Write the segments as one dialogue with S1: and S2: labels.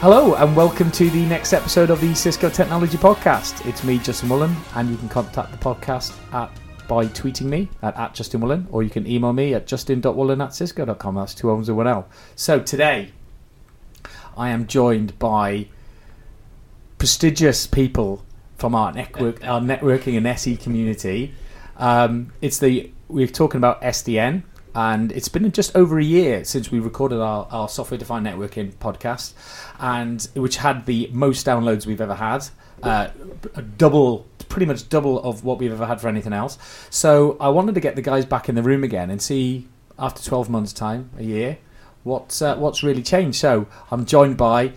S1: Hello and welcome to the next episode of the Cisco Technology Podcast. It's me, Justin Mullen, and you can contact the podcast at by tweeting me at, at Justin Woolen, or you can email me at justin.woolen at cisco.com. That's two O's and one L. So today, I am joined by prestigious people from our network, our networking and SE community. Um, it's the we're talking about SDN, and it's been just over a year since we recorded our, our software defined networking podcast, and which had the most downloads we've ever had, uh, a double, pretty much double of what we've ever had for anything else. So I wanted to get the guys back in the room again and see after twelve months' time, a year, what's uh, what's really changed. So I'm joined by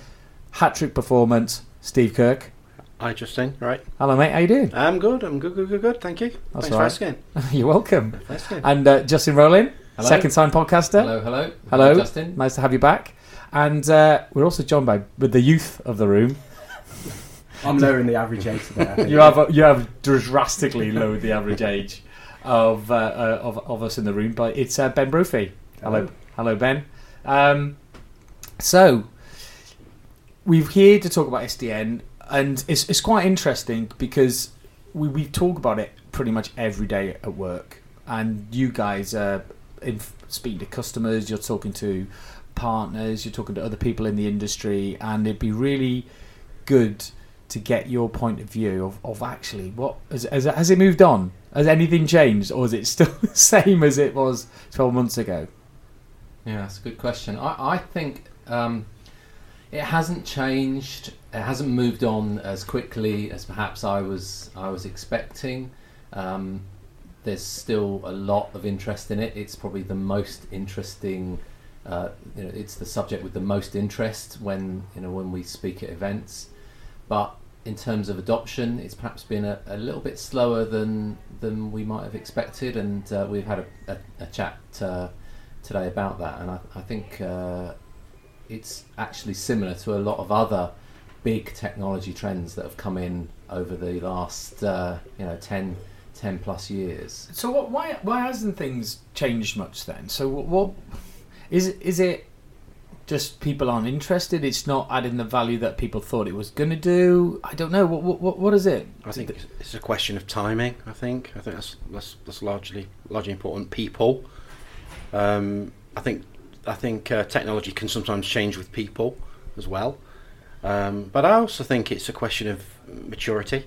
S1: Hat-Trick Performance, Steve Kirk.
S2: Hi, Justin. Right.
S1: Hello, mate. How you doing?
S2: I'm good. I'm good, good, good, good. Thank you.
S1: That's
S2: Thanks
S1: all
S2: for
S1: right.
S2: asking.
S1: You're welcome.
S2: Thanks.
S1: And uh, Justin Rowling,
S3: Hello.
S1: second time podcaster.
S3: Hello, hello.
S1: Hello.
S3: Justin.
S1: Nice to have you back. And uh, we're also joined by with the youth of the room.
S4: I'm lowering the average age today.
S1: You have you have drastically lowered the average age of uh, uh, of, of us in the room, but it's uh, Ben Brophy. Hello, hello, Ben. Um, so we're here to talk about SDN, and it's it's quite interesting because we we talk about it pretty much every day at work, and you guys are in, speaking to customers, you're talking to partners, you're talking to other people in the industry, and it'd be really good to get your point of view of, of actually what has, has, has it moved on? Has anything changed, or is it still the same as it was 12 months ago?
S3: Yeah, that's a good question. I, I think um, it hasn't changed. It hasn't moved on as quickly as perhaps I was I was expecting. Um, there's still a lot of interest in it. It's probably the most interesting. Uh, you know, it's the subject with the most interest when you know when we speak at events. But in terms of adoption, it's perhaps been a, a little bit slower than than we might have expected, and uh, we've had a, a, a chat uh, today about that, and I, I think uh, it's actually similar to a lot of other big technology trends that have come in over the last uh, you know 10, 10 plus years.
S1: So what, why why hasn't things changed much then? So what, what is it, is it just people aren't interested? It's not adding the value that people thought it was going to do. I don't know. What what what is it?
S2: I think it's, it's a question of timing. I think. I think that's that's, that's largely largely important. People. Um, I think I think uh, technology can sometimes change with people as well. Um, but I also think it's a question of maturity.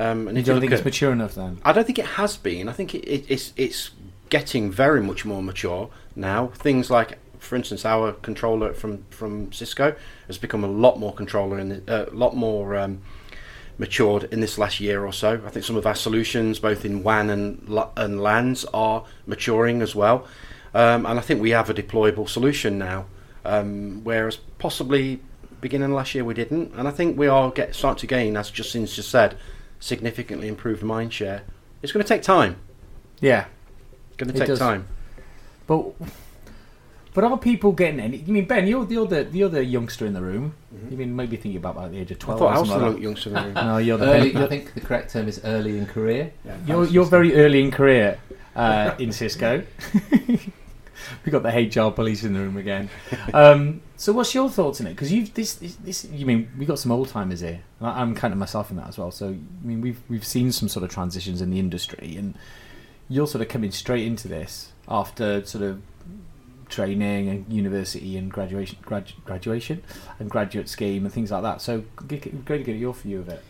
S2: Um, and
S1: You don't think it's
S2: at-
S1: mature enough then?
S2: I don't think it has been. I think it, it, it's it's getting very much more mature now. Things like, for instance, our controller from from Cisco has become a lot more controller and a uh, lot more um, matured in this last year or so. I think some of our solutions, both in WAN and and LANs, are maturing as well. Um, and I think we have a deployable solution now, um, whereas possibly beginning last year we didn't. And I think we are get start to gain, as Justin's just said, significantly improved mind share. It's going to take time.
S1: Yeah,
S2: Going to take time.
S1: but but are people getting any? You mean Ben? You're the other the other youngster in the room. You mean maybe thinking about about the age of
S2: I
S1: twelve?
S2: thought I was the
S1: like
S2: youngster in the room.
S1: No, you're the
S3: Early,
S1: you're,
S3: I think the correct term is early in career.
S4: Yeah,
S1: you're, you're very early in career uh, in Cisco. we got the HR police in the room again. Um, so, what's your thoughts on it? Because you've this, this this you mean we got some old timers here. I- I'm counting myself in that as well. So, I mean we've we've seen some sort of transitions in the industry, and you're sort of coming straight into this after sort of training and university and graduation grad, graduation and graduate scheme and things like that. So, great to get your view of it.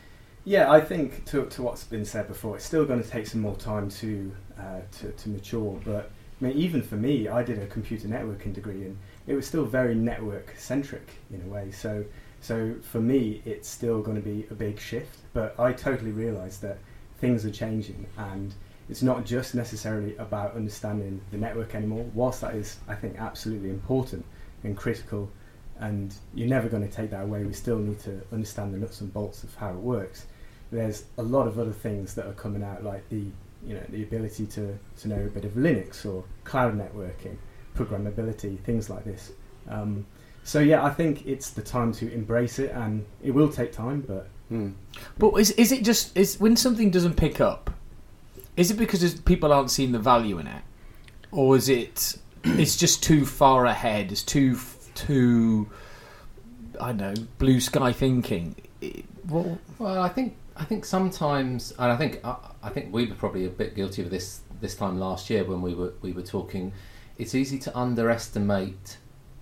S4: Yeah, I think to, to what's been said before, it's still going to take some more time to, uh, to to mature. But I mean, even for me, I did a computer networking degree, and it was still very network centric in a way. So so for me, it's still going to be a big shift. But I totally realise that things are changing, and it's not just necessarily about understanding the network anymore. Whilst that is, I think, absolutely important and critical, and you're never going to take that away. We still need to understand the nuts and bolts of how it works. There's a lot of other things that are coming out, like the you know the ability to, to know a bit of Linux or cloud networking, programmability, things like this. Um, so yeah, I think it's the time to embrace it, and it will take time, but
S2: Hmm.
S1: But is is it just is when something doesn't pick up? Is it because people aren't seeing the value in it, or is it it's just too far ahead? It's too too I don't know blue sky thinking. It- Well,
S3: Well, I think I think sometimes, and I think I, I think we were probably a bit guilty of this this time last year when we were we were talking. It's easy to underestimate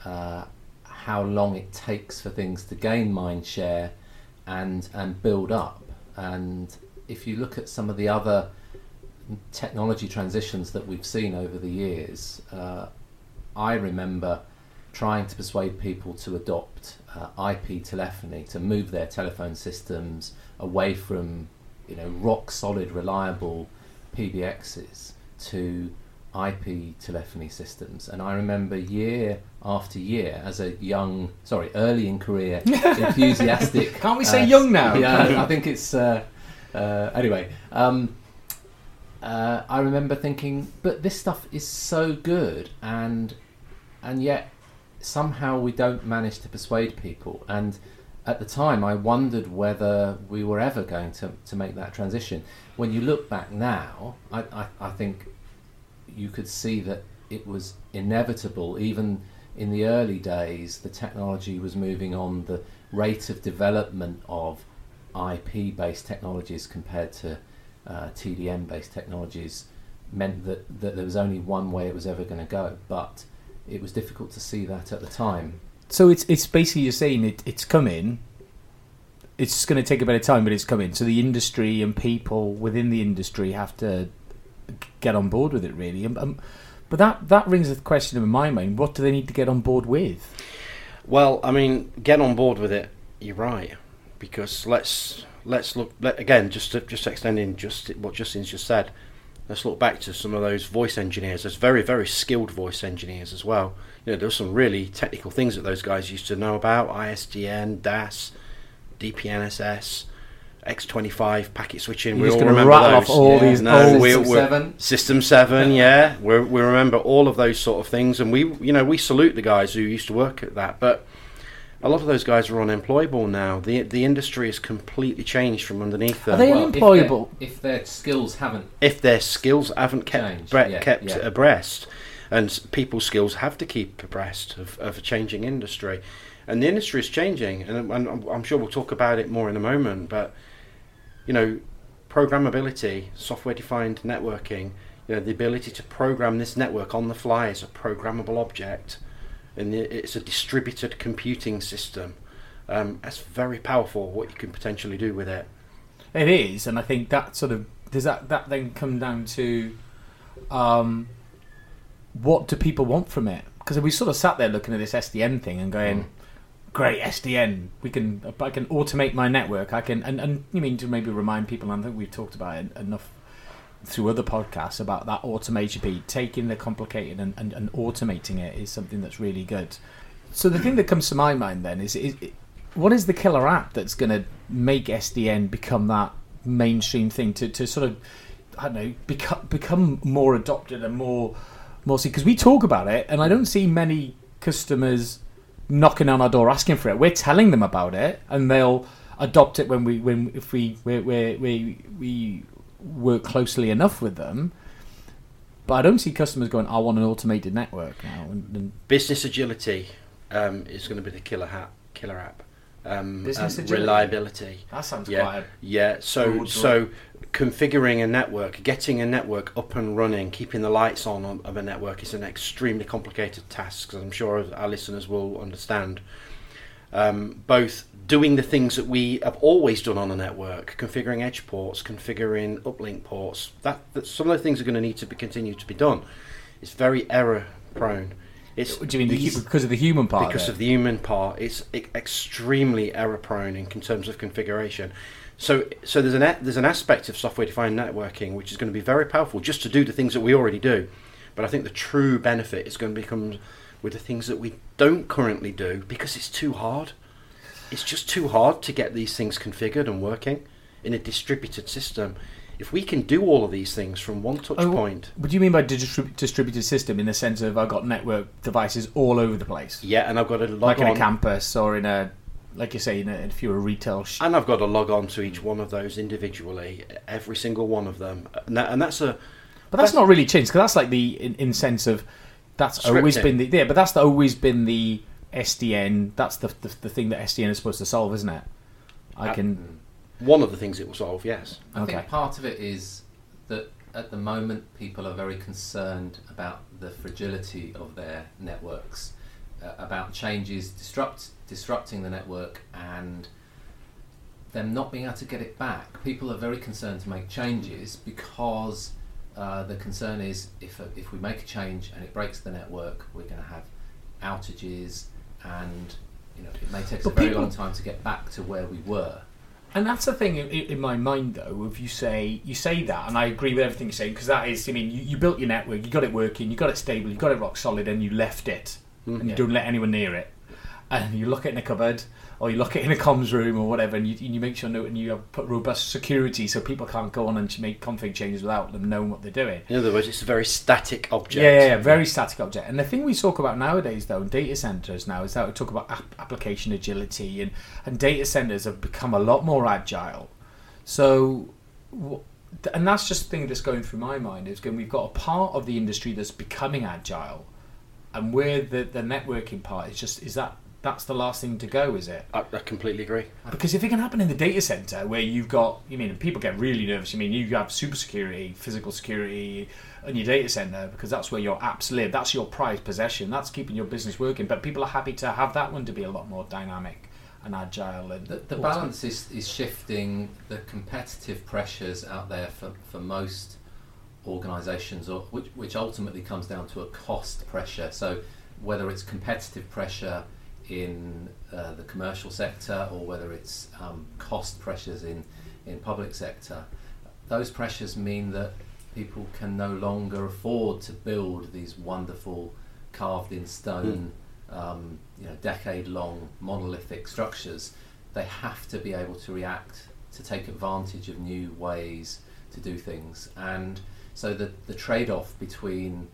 S3: uh, how long it takes for things to gain mind share and and build up. And if you look at some of the other technology transitions that we've seen over the years, uh, I remember trying to persuade people to adopt uh, IP telephony, to move their telephone systems away from, you know, rock solid, reliable PBXs to IP telephony systems. And I remember year after year, as a young, sorry, early in career, enthusiastic.
S1: Can't we say
S3: uh,
S1: young now?
S3: Yeah, I think it's. Uh, uh, anyway, um, uh, I remember thinking, but this stuff is so good, and and yet somehow we don't manage to persuade people. And at the time, I wondered whether we were ever going to, to make that transition. When you look back now, I, I, I think you could see that it was inevitable. Even in the early days, the technology was moving on. The rate of development of IP based technologies compared to uh, TDM based technologies meant that, that there was only one way it was ever going to go. But it was difficult to see that at the time.
S1: so it's it's basically you're saying it, it's coming. It's going to take a bit of time, but it's coming. So the industry and people within the industry have to get on board with it, really. Um, but that that rings a question in my mind: What do they need to get on board with?
S2: Well, I mean, get on board with it. You're right, because let's let's look let, again. Just to, just extending just what Justin's just said. Let's look back to some of those voice engineers. There's very very skilled voice engineers as well. You know, there's some really technical things that those guys used to know about: ISDN, DASS, DPNSS. X25 packet switching.
S1: You're
S2: we
S1: just
S2: all
S1: gonna
S2: remember
S1: rattle
S2: those.
S1: off all these
S2: no,
S1: old-
S2: we-
S3: System
S2: we're-
S3: 7.
S2: System Seven, yeah, we we remember all of those sort of things, and we you know we salute the guys who used to work at that. But a lot of those guys are unemployable now. the The industry has completely changed from underneath them.
S1: Are they
S3: Well, if
S1: unemployable?
S3: their- If their skills haven't
S2: if their skills haven't kept
S3: Changed,
S2: bre-
S3: yeah,
S2: kept
S3: yeah.
S2: abreast, and people's skills have to keep abreast of, of a changing industry, and the industry is changing, and, and I'm- I'm sure we'll talk about it more in a moment. But you know, programmability, software-defined networking, you know, the ability to program this network on the fly as a programmable object, and it's a distributed computing system. Um, that's very powerful. What you can potentially do with it.
S1: It is, and I think that sort of does that that then come down to um, what do people want from it? Because we sort of sat there looking at this SDN thing and going, "Great SDN, we can I can automate my network. I can and and you mean to maybe remind people? I think we've talked about it enough through other podcasts about that automation piece, taking the complicated and, and, and automating it is something that's really good. So the thing that comes to my mind then is, is what is the killer app that's going to make SDN become that mainstream thing to, to sort of I don't know become become more adopted and more more see because we talk about it and I don't see many customers knocking on our door asking for it. We're telling them about it and they'll adopt it when we when if we we we we, we work closely enough with them. But I don't see customers going, "I want an automated network now." And, and
S2: business agility um, is going to be the killer hat, killer app. Um,
S1: Business agility?
S2: reliability.
S1: that sounds
S2: Yeah,
S1: quite.
S2: yeah. So,
S1: Broad
S2: so configuring a network, getting a network up and running, keeping the lights on of a network is an extremely complicated task. As I'm sure our listeners will understand. Um, both doing the things that we have always done on a network, configuring edge ports, configuring uplink ports. That, that some of the things are going to need to be continue to be done. It's very error prone. It's
S1: Do you mean
S2: easy-
S1: because of the human part?
S2: because
S1: of,
S2: of the human part, it's extremely error prone in con- terms of configuration. So, so there's an a- there's an aspect of software defined networking which is going to be very powerful just to do the things that we already do. But I think the true benefit is going to become with the things that we don't currently do because it's too hard. It's just too hard to get these things configured and working in a distributed system. If we can do all of these things from one touch
S1: Oh,
S2: point,
S1: What do you mean by distrib- distributed system in the sense of I've got network devices all over the place?
S2: yeah, and I've got a log
S1: Like in
S2: on.
S1: a campus or in a, like you say, in a, if you're a retail sh-
S2: And I've got to log on to each one of those individually, every single one of them, and, that, and that's a
S1: But that's not really changed because that's like the in, in sense of that's always been the yeah, but that's always been the SDN. That's the, the the thing that SDN is supposed to solve, isn't it? I can. Mm.
S2: One of the things it will solve, yes.
S3: I
S1: Okay.
S3: think part of it is that at the moment people are very concerned about the fragility of their networks, about changes disrupt disrupting the network and them not being able to get it back. People are very concerned to make changes because uh, the concern is if if we make a change and it breaks the network, we're going to have outages and you know it may take us a very
S1: people-
S3: long time to get back to where we were.
S1: And that's the thing in, in my mind, though. If you say you say that, and I agree with everything you're saying, because that is, I mean, you, you built your network, you got it working, you got it stable, you got it rock solid, and you left it, Mm-hmm. and you don't let anyone near it. And you lock it in a cupboard, or you lock it in a comms room, or whatever, and you, and you make sure no, and you have put robust security so people can't go on and make config changes without them knowing what they're doing.
S2: In other words, it's a very static object.
S1: Yeah, yeah, yeah, very static object. And the thing we talk about nowadays, though, in data centers now, is that we talk about ap- application agility, and, and data centers have become a lot more agile. So, and that's just the thing that's going through my mind is going, we've got a part of the industry that's becoming agile, and where the, the networking part is just, is that, that's the last thing to go, is it?
S2: I, I completely agree.
S1: Because if it can happen in the data center where you've got, you mean, people get really nervous. You mean, you have super security, physical security in your data center because that's where your apps live. That's your prized possession. That's keeping your business working. But people are happy to have that one to be a lot more dynamic and agile. And
S3: The, the balance is, is shifting the competitive pressures out there for, for most organisations, or which, which ultimately comes down to a cost pressure. So whether it's competitive pressure in uh, the commercial sector or whether it's um, cost pressures in, in public sector, those pressures mean that people can no longer afford to build these wonderful carved in stone, um, you know, decade-long monolithic structures. They have to be able to react to take advantage of new ways to do things, and so the the trade-off between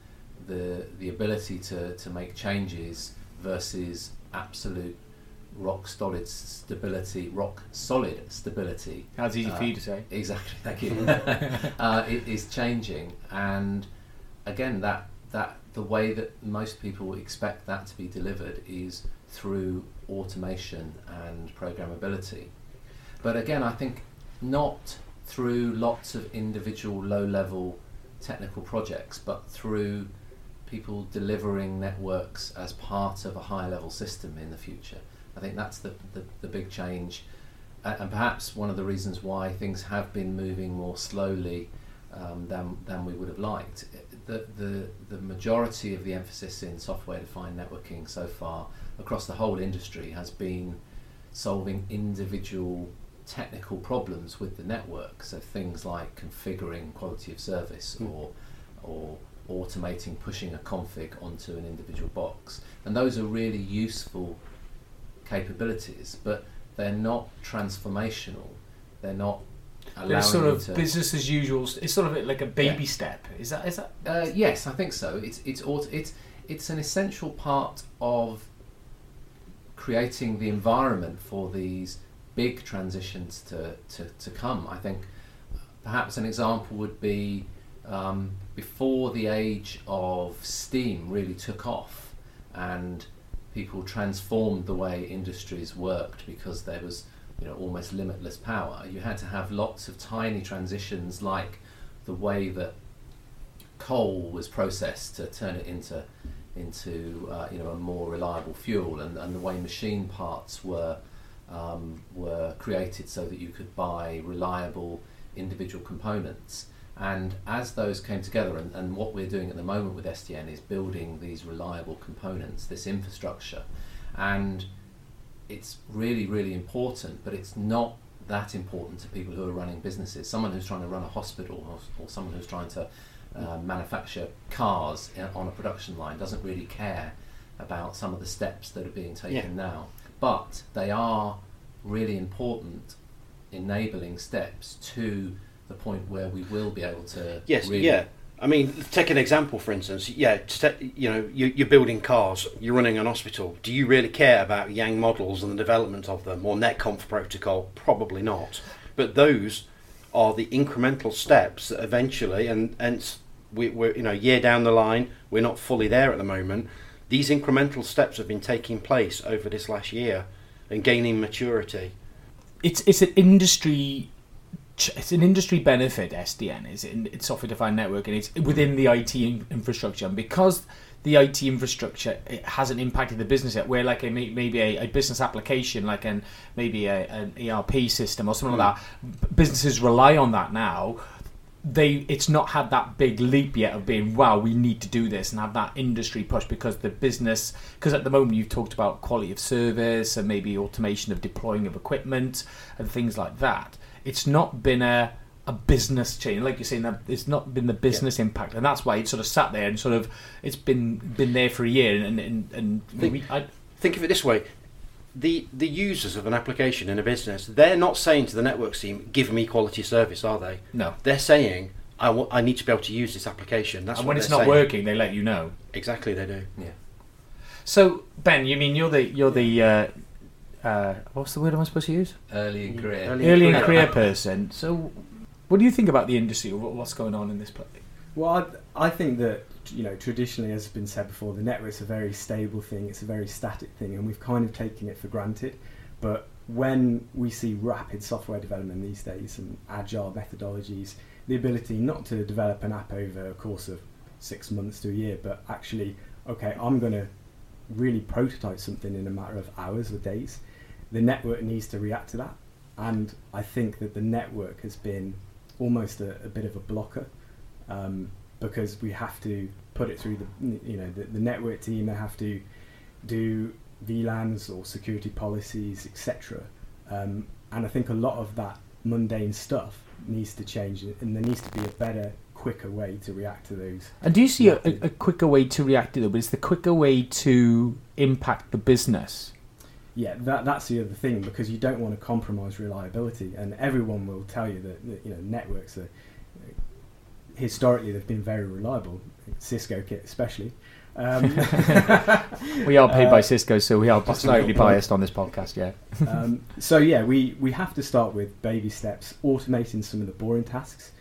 S3: the the ability to, to make changes versus absolute rock solid stability, rock solid stability
S1: That's easy
S3: uh,
S1: for you to say.
S3: Exactly, thank you. uh, it is changing, and again, that that the way that most people expect that to be delivered is through automation and programmability. But again, I think not through lots of individual low-level technical projects, but through people delivering networks as part of a high-level system in the future. I think that's the, the, the big change a- and perhaps one of the reasons why things have been moving more slowly um, than, than we would have liked. The, the, the majority of the emphasis in software defined networking so far across the whole industry has been solving individual technical problems with the network. So things like configuring quality of service
S2: Mm.
S3: or, or automating pushing a config onto an individual box. And those are really useful capabilities, but they're not transformational. They're not allowing
S1: it's sort of business as usual. It's sort of like a baby
S3: Yeah.
S1: step. Is that? Is that?
S3: Uh, yes, I think so. It's it's aut- it's it's an essential part of creating the environment for these big transitions to, to, to come. I think perhaps an example would be um, before the age of steam really took off and people transformed the way industries worked because there was you know almost limitless power. You had to have lots of tiny transitions like the way that coal was processed to turn it into into uh, you know a more reliable fuel, and, and the way machine parts were um, were created so that you could buy reliable individual components. And as those came together, and, and what we're doing at the moment with SDN is building these reliable components, this infrastructure, and it's really, really important, but it's not that important to people who are running businesses. Someone who's trying to run a hospital or, or someone who's trying to uh, manufacture cars on a production line doesn't really care about some of the steps that are being taken
S2: Yeah.
S3: now. But they are really important enabling steps to the point where we will be able to
S2: Yes,
S3: really
S2: yeah. I mean, take an example, for instance. Yeah, ta- you know, you, you're building cars, you're running an hospital. Do you really care about Yang models and the development of them, or NetConf protocol? Probably not. But those are the incremental steps that eventually, and and we, we're you know, year down the line, we're not fully there at the moment. These incremental steps have been taking place over this last year and gaining maturity.
S1: it's it's an industry it's an industry benefit SDN is it it's software defined network and it's within the IT infrastructure and because the IT infrastructure it hasn't impacted the business yet where like a maybe a, a business application like an maybe a, an ERP system or something like hmm. that businesses rely on that now they it's not had that big leap yet of being wow we need to do this and have that industry push because the business because at the moment you've talked about quality of service and maybe automation of deploying of equipment and things like that. It's not been a a business change. Like you're saying that it's not been the business impact and that's why it's sort of sat there and sort of it's been been there for a year and and, and
S2: Think-
S1: we, I,
S2: Think of it this way. The, the users of an application in a business, they're not saying to the network team, give me quality service, are they?
S1: no
S2: They're saying, I wa- I need to be able to use this application. That's
S1: and when it's not
S2: saying.
S1: working they let you know
S2: Exactly, they do.
S3: Yeah.
S1: so Ben you mean you're the you're the uh, uh, what's the word am I supposed to use
S3: Early in career.
S2: Early-
S1: early in
S2: career.
S1: career person. So, what do you think about the industry or what's going on in this place?
S4: Well, I, I think that you know traditionally, as has been said before, the network's a very stable thing. It's a very static thing, and we've kind of taken it for granted. But when we see rapid software development these days and agile methodologies, the ability not to develop an app over a course of six months to a year, but actually, okay, I'm going to really prototype something in a matter of hours or days. The network needs to react to that, and I think that the network has been almost a, a bit of a blocker um, because we have to put it through the you know the, the network team. They have to do VLANs or security policies, etc. Um, and I think a lot of that mundane stuff needs to change, and there needs to be a better, quicker way to react to those.
S1: And do you see a, a, quicker way to react to them? But it's the quicker way to impact the business.
S4: Yeah, that, that's the other thing because you don't want to compromise reliability, and everyone will tell you that, that you know networks are historically they've been very reliable. Cisco kit especially. Um,
S1: We are paid by
S4: Uh,
S1: Cisco, so we are slightly biased on this podcast. Yeah.
S4: um, so yeah, we, we have to start with baby steps, automating some of the boring tasks,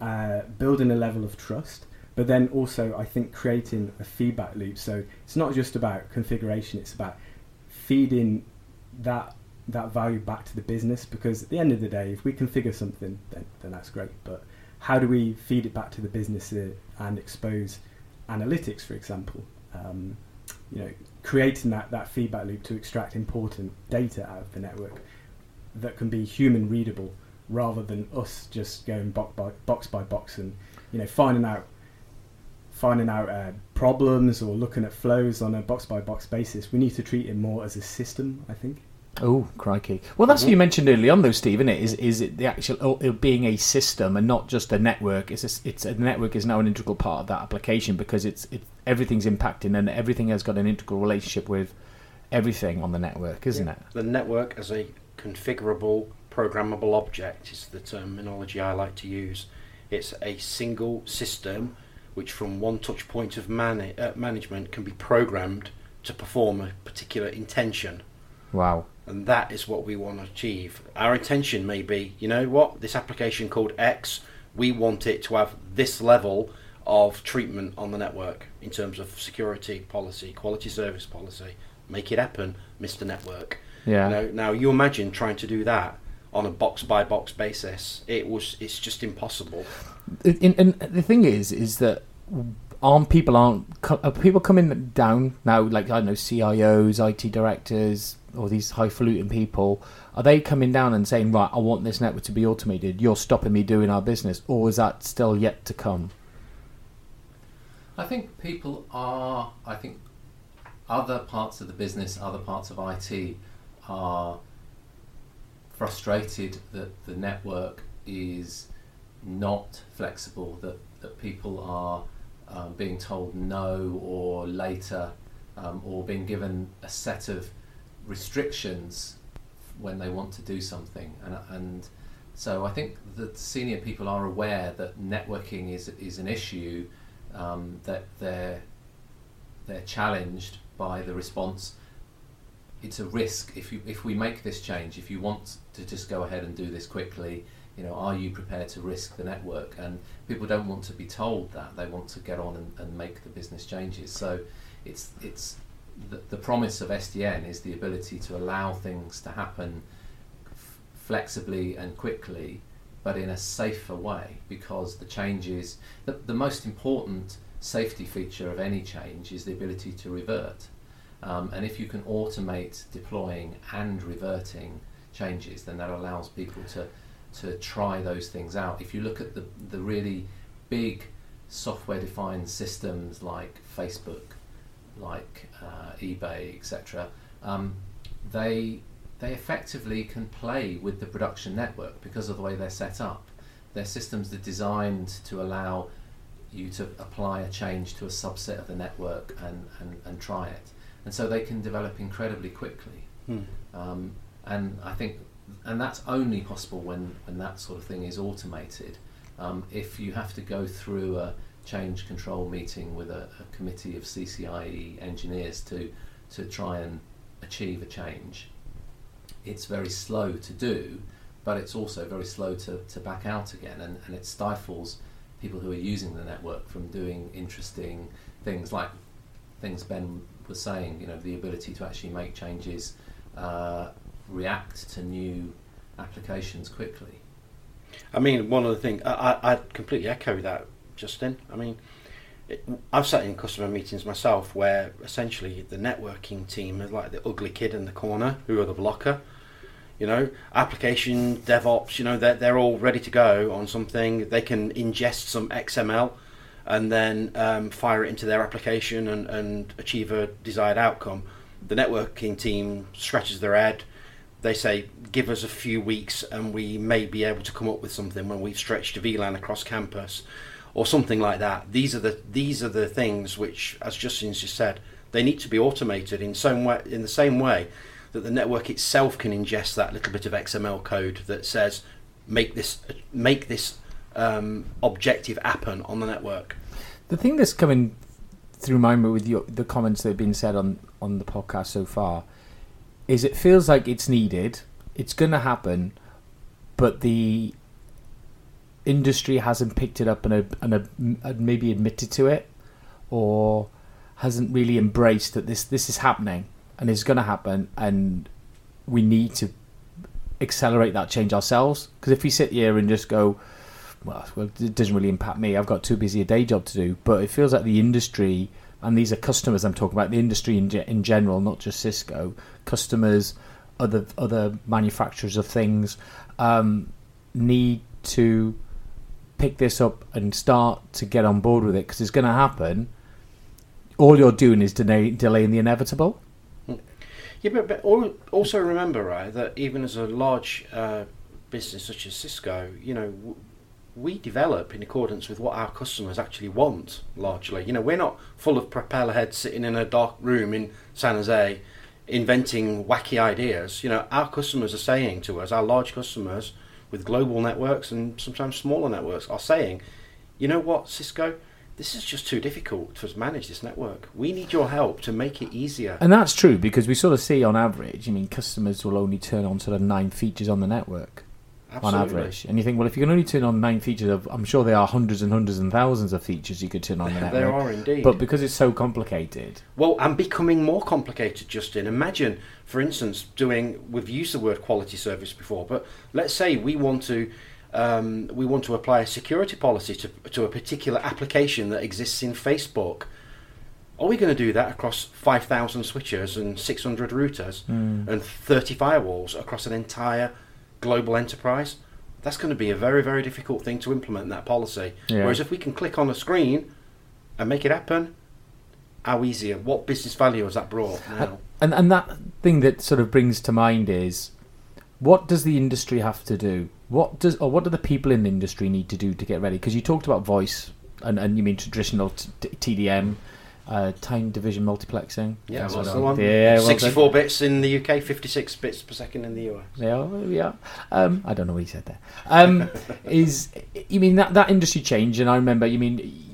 S4: uh, building a level of trust, but then also I think creating a feedback loop. So it's not just about configuration; it's about feeding that that value back to the business. Because at the end of the day, if we configure something, then then that's great. But how do we feed it back to the business and expose analytics, for example? Um, you know, creating that, that feedback loop to extract important data out of the network that can be human readable rather than us just going box by box by box and you know finding out finding out uh, problems or looking at flows on a box by box basis. We need to treat it more as a system. I think.
S1: Oh, crikey! Well, that's what you mentioned early on, though, Steve. Isn't it? Is is it the actual oh, it being a system and not just a network? It's a, it's a network is now an integral part of that application because it's it everything's impacting and everything has got an integral relationship with everything on the network, isn't it?
S2: The network as a configurable, programmable object is the terminology I like to use. It's a single system which, from one touch point of man- uh, management, can be programmed to perform a particular intention.
S1: Wow.
S2: And that is what we want to achieve. Our intention may be, you know what, this application called X, we want it to have this level of treatment on the network in terms of security policy, quality service policy. Make it happen, Mr. Network.
S1: Yeah.
S2: Now, now you imagine trying to do that on a box by box basis. It was, it's just impossible.
S1: and, and the thing is, is that aren't people aren't are people coming down now? Like I don't know, CIOs, IT directors, or these highfalutin people. Are they coming down and saying, right, I want this network to be automated? You're stopping me doing our business, or is that still yet to come?
S3: I think people are. I think other parts of the business, other parts of IT, are frustrated that the network is not flexible. That that people are um, being told no or later, um, or being given a set of restrictions when they want to do something, and and so I think that senior people are aware that networking is is an issue um, that they're they're challenged by the response. It's a risk if you if we make this change. If you want to just go ahead and do this quickly, you know, are you prepared to risk the network? And people don't want to be told that. They want to get on and, and make the business changes. So it's it's the, the promise of SDN is the ability to allow things to happen flexibly and quickly, but in a safer way because the changes the, the most important safety feature of any change is the ability to revert. Um, and if you can automate deploying and reverting changes, then that allows people to to try those things out. If you look at the the really big software defined systems like Facebook, like uh, eBay, etc., um, they they effectively can play with the production network because of the way they're set up. Their systems are designed to allow you to apply a change to a subset of the network and, and, and try it. And so they can develop incredibly quickly.
S2: Hmm.
S3: Um, and I think, and that's only possible when, when that sort of thing is automated. Um, if you have to go through a change control meeting with a, a committee of CCIE engineers to, to try and achieve a change, it's very slow to do, but it's also very slow to, to back out again, and, and it stifles people who are using the network from doing interesting things like things Ben was saying, you know, the ability to actually make changes, uh, react to new applications quickly.
S2: I mean, one of the things I, I, I completely echo that, Justin. I mean, it, I've sat in customer meetings myself where essentially the networking team is like the ugly kid in the corner who are the blocker. You know, application DevOps. You know, they're they're all ready to go on something. They can ingest some XML and then um, fire it into their application and, and achieve a desired outcome. The networking team scratches their head. They say, "Give us a few weeks, and we may be able to come up with something when we've stretched a VLAN across campus, or something like that." These are the these are the things which, as Justin's just said, they need to be automated in some way. In the same way that the network itself can ingest that little bit of XML code that says, "Make this make this um, objective happen on the network."
S1: The thing that's coming through my mind with your, the comments that have been said on, on the podcast so far is it feels like it's needed, it's going to happen, but the industry hasn't picked it up and, uh, and, uh, and maybe admitted to it or hasn't really embraced that this, this is happening and it's going to happen and we need to accelerate that change ourselves because if we sit here and just go well, it doesn't really impact me. I've got too busy a day job to do. But it feels like the industry, and these are customers I'm talking about, the industry in, in general, not just Cisco, customers, other other manufacturers of things, um, need to pick this up and start to get on board with it because it's going to happen. All you're doing is delay, delaying the inevitable.
S2: Yeah, but, but also remember, right, that even as a large uh, business such as Cisco, you know, we develop in accordance with what our customers actually want. Largely, you know, we're not full of propeller heads sitting in a dark room in San Jose, inventing wacky ideas. You know, our customers are saying to us, our large customers with global networks and sometimes smaller networks, are saying, you know what, Cisco. This is just too difficult to manage this network. We need your help to make it easier.
S1: And that's true because we sort of see on average, I mean, customers will only turn on sort of nine features on the network.
S2: Absolutely.
S1: on average. And you think, well, if you can only turn on nine features, of, I'm sure there are hundreds and hundreds and thousands of features you could turn on the network.
S2: There are indeed.
S1: But because it's so complicated,
S2: Well, and becoming more complicated, Justin. Imagine, for instance, doing. We've used the word quality service before, but let's say we want to. Um, we want to apply a security policy to, to a particular application that exists in Facebook. Are we going to do that across 5,000 switches and 600 routers and 30 firewalls across an entire global enterprise? That's going to be a very, very difficult thing to implement that policy.
S1: Yeah.
S2: Whereas if we can click on a screen and make it happen, how easier? What business value has that brought now?
S1: and and that thing that sort of brings to mind is, what does the industry have to do? What does or what do the people in the industry need to do to get ready? Because you talked about voice, and, and you mean traditional t- t- TDM, uh, time division multiplexing.
S2: Yeah,
S1: That's
S2: that's the one.
S1: Yeah, well done.
S2: 64 bits in the UK, 56 bits per second in the US.
S1: Yeah, yeah. Um, I don't know what he said there. Um, is you mean that that industry change? And I remember, you mean,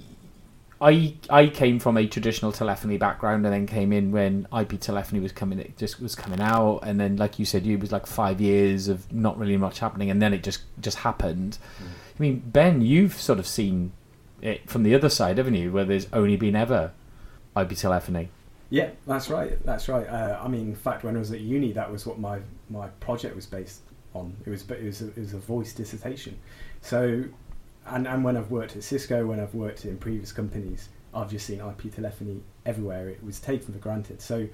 S1: I I came from a traditional telephony background, and then came in when IP telephony was coming, it just was coming out, and then like you said, you it was like five years of not really much happening, and then it just just happened. I mean, Ben, you've sort of seen it from the other side, haven't you? Where there's only been ever IP telephony.
S4: Yeah, that's right. That's right. Uh, I mean, in fact, when I was at uni, that was what my, my project was based on. It was it was a, it was a voice dissertation. So, and and when I've worked at Cisco, when I've worked in previous companies, I've just seen IP telephony everywhere. It was taken for granted. So,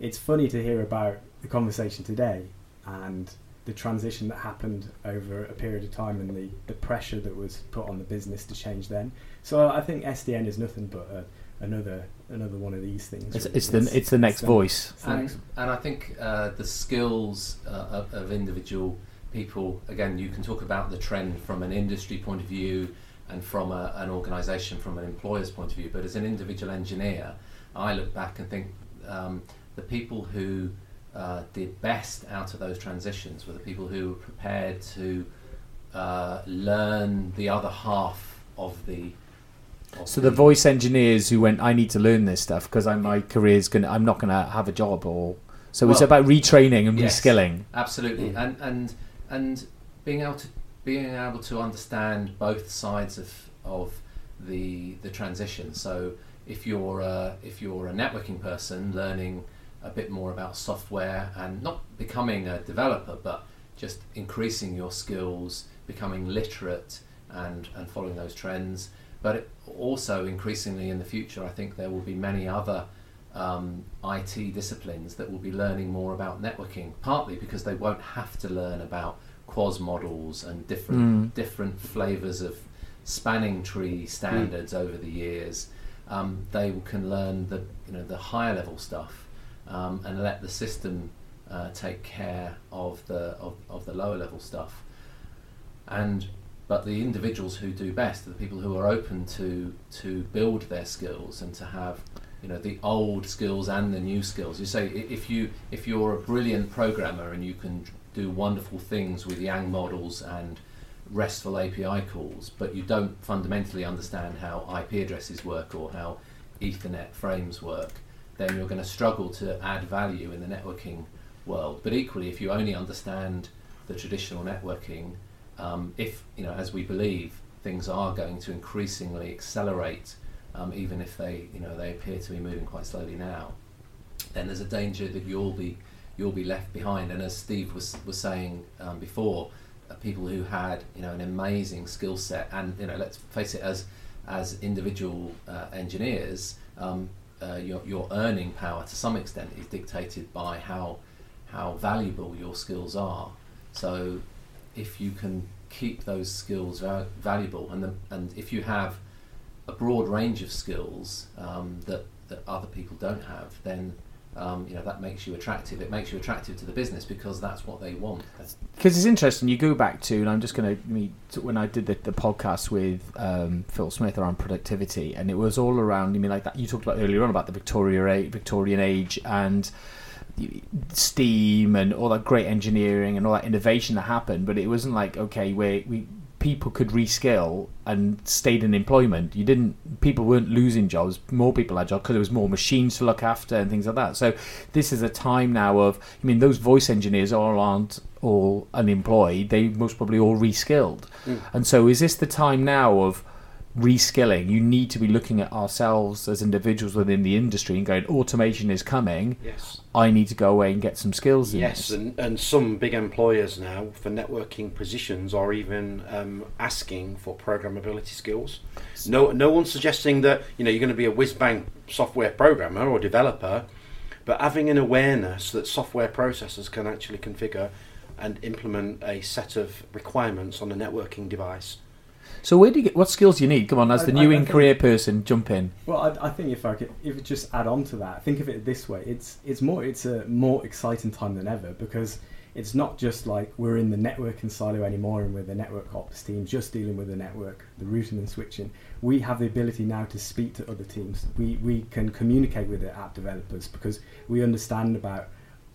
S4: it's funny to hear about the conversation today and the transition that happened over a period of time and the, the pressure that was put on the business to change then. So I think SDN is nothing but a, another another one of these things.
S1: It's,
S4: really.
S1: it's the it's the next
S4: it's
S1: voice.
S4: the
S3: and,
S4: next-
S3: and I think uh, the skills uh, of, of individual people, again, you can talk about the trend from an industry point of view and from a, an organisation from an employer's point of view, but as an individual engineer, I look back and think um, the people who uh, did best out of those transitions were the people who were prepared to uh, learn the other half of the.
S1: So the voice engineers who went, I need to learn this stuff because my career's gonna, I'm not gonna have a job, or so it's about retraining and
S3: yes.
S1: reskilling.
S3: Absolutely,
S2: Mm.
S3: and and and being able to being able to understand both sides of of the the transition. So if you're a, if you're a networking person learning a bit more about software and not becoming a developer, but just increasing your skills, becoming literate, and and following those trends. But also increasingly in the future, I think there will be many other um, IT disciplines that will be learning more about networking, partly because they won't have to learn about QoS models and different
S1: Mm.
S3: different flavors of spanning tree standards over the years. Um, they can learn the you know the higher level stuff um, and let the system uh, take care of the of, of the lower level stuff. And but the individuals who do best are the people who are open to to build their skills and to have you know the old skills and the new skills. You say if you if you're a brilliant programmer and you can do wonderful things with Yang models and RESTful API calls, but you don't fundamentally understand how IP addresses work or how Ethernet frames work, then you're going to struggle to add value in the networking world. But equally, if you only understand the traditional networking, um, if you know, as we believe, things are going to increasingly accelerate, um, even if they, you know, they appear to be moving quite slowly now, then there's a danger that you'll be you'll be left behind. And as Steve was was saying um, before, uh, people who had you know an amazing skill set, and you know, let's face it, as as individual uh, engineers, um, uh, your your earning power to some extent is dictated by how how valuable your skills are. So, if you can keep those skills va- valuable, and the, and if you have a broad range of skills um, that that other people don't have, then um, you know that makes you attractive. It makes you attractive to the business because that's what they want.
S1: Because it's interesting. You go back to, and I'm just going to when I did the, the podcast with um, Phil Smith around productivity, and it was all around. I mean, like that you talked about earlier on about the Victoria Victorian age and steam and all that great engineering and all that innovation that happened. But it wasn't like okay, where we people could reskill and stayed in employment. You didn't. People weren't losing jobs. More people had jobs because there was more machines to look after and things like that. So this is a time now of. I mean, those voice engineers all aren't all unemployed. They most probably all reskilled.
S2: Mm.
S1: And so is this the time now of reskilling? You need to be looking at ourselves as individuals within the industry and going, automation is coming.
S2: Yes.
S1: I need to go away and get some skills in
S2: Yes,
S1: this.
S2: and, and some big employers now for networking positions are even um, asking for programmability skills. No, no one's suggesting that you know you're going to be a whiz bang software programmer or developer, but having an awareness that software processors can actually configure and implement a set of requirements on a networking device.
S1: So where do you get what skills do you need? Come on, as the
S4: I-
S1: new
S4: I
S1: in
S4: think-
S1: career person, jump in.
S4: Well, I, I think if I could, if it just add on to that, think of it this way: it's it's more it's a more exciting time than ever because it's not just like we're in the networking silo anymore and we're the network ops team just dealing with the network, the routing and switching. We have the ability now to speak to other teams. We we can communicate with the app developers because we understand about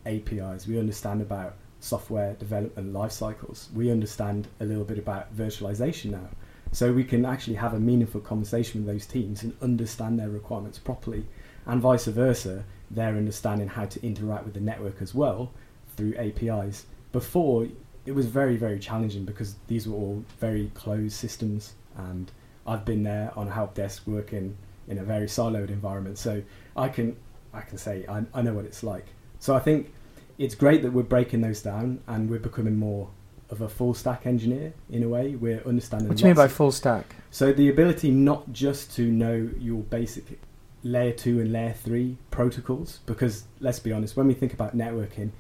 S4: APIs. We understand about software development life cycles. We understand a little bit about virtualization now. So we can actually have a meaningful conversation with those teams and understand their requirements properly, and vice versa, they're understanding how to interact with the network as well through APIs. Before, it was very, very challenging because these were all very closed systems, and I've been there on a help desk working in a very siloed environment. So I can I can say I, I know what it's like. So I think it's great that we're breaking those down and we're becoming more of a full stack engineer in a way. We're understanding.
S1: What do you mean by full stack?
S4: so the ability not just to know your basic layer two and layer three protocols, because let's be honest, when we think about networking,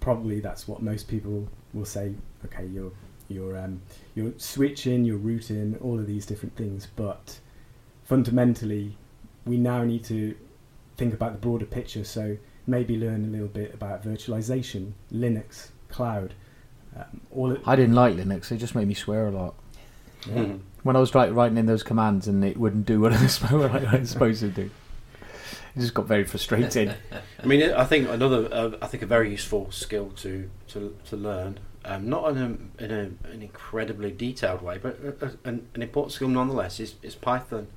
S4: probably that's what most people will say. Okay, you're you're um, you're switching, you're routing, all of these different things, but fundamentally, we now need to think about the broader picture. So maybe learn a little bit about virtualization, Linux, cloud, um, all. It,
S1: I didn't like Linux. It just made me swear a lot.
S2: Mhm.
S1: When I was like, writing in those commands and it wouldn't do what I was, what I was supposed to do. It just got very frustrating.
S2: I mean, I think another, uh, I think a very useful skill to to, to learn, um, not in a in a, an incredibly detailed way, but a, a, an, an important skill nonetheless is, is Python.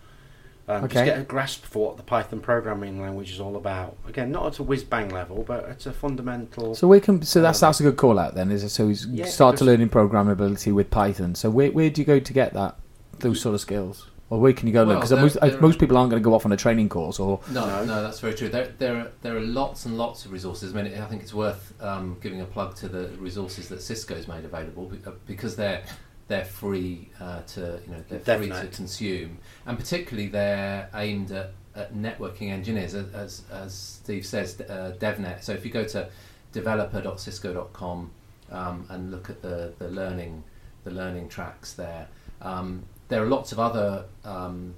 S2: Um, Just get a grasp for what the Python programming language is all about. Again, not at a whiz bang level, but at a fundamental.
S1: So we can. So that's that's a good call out then. Is it? So he's
S2: Yeah,
S1: start to
S2: because-
S1: learning programmability with Python. So where where do you go to get that those sort of skills? Or where can you go learn?
S3: Well,
S1: Because most,
S3: there-
S1: most people aren't going to go off on a training course or
S3: No,
S2: No.
S3: no, that's very true. There, there, are, there are lots and lots of resources. I mean, I think it's worth um, giving a plug to the resources that Cisco's made available uh, because they're they're free uh, to you know they're free to consume, and particularly they're aimed at, at networking engineers, as, as, as Steve says, uh, DevNet. So if you go to developer.cisco.com um, and look at the, the learning the learning tracks there, um, there are lots of other um,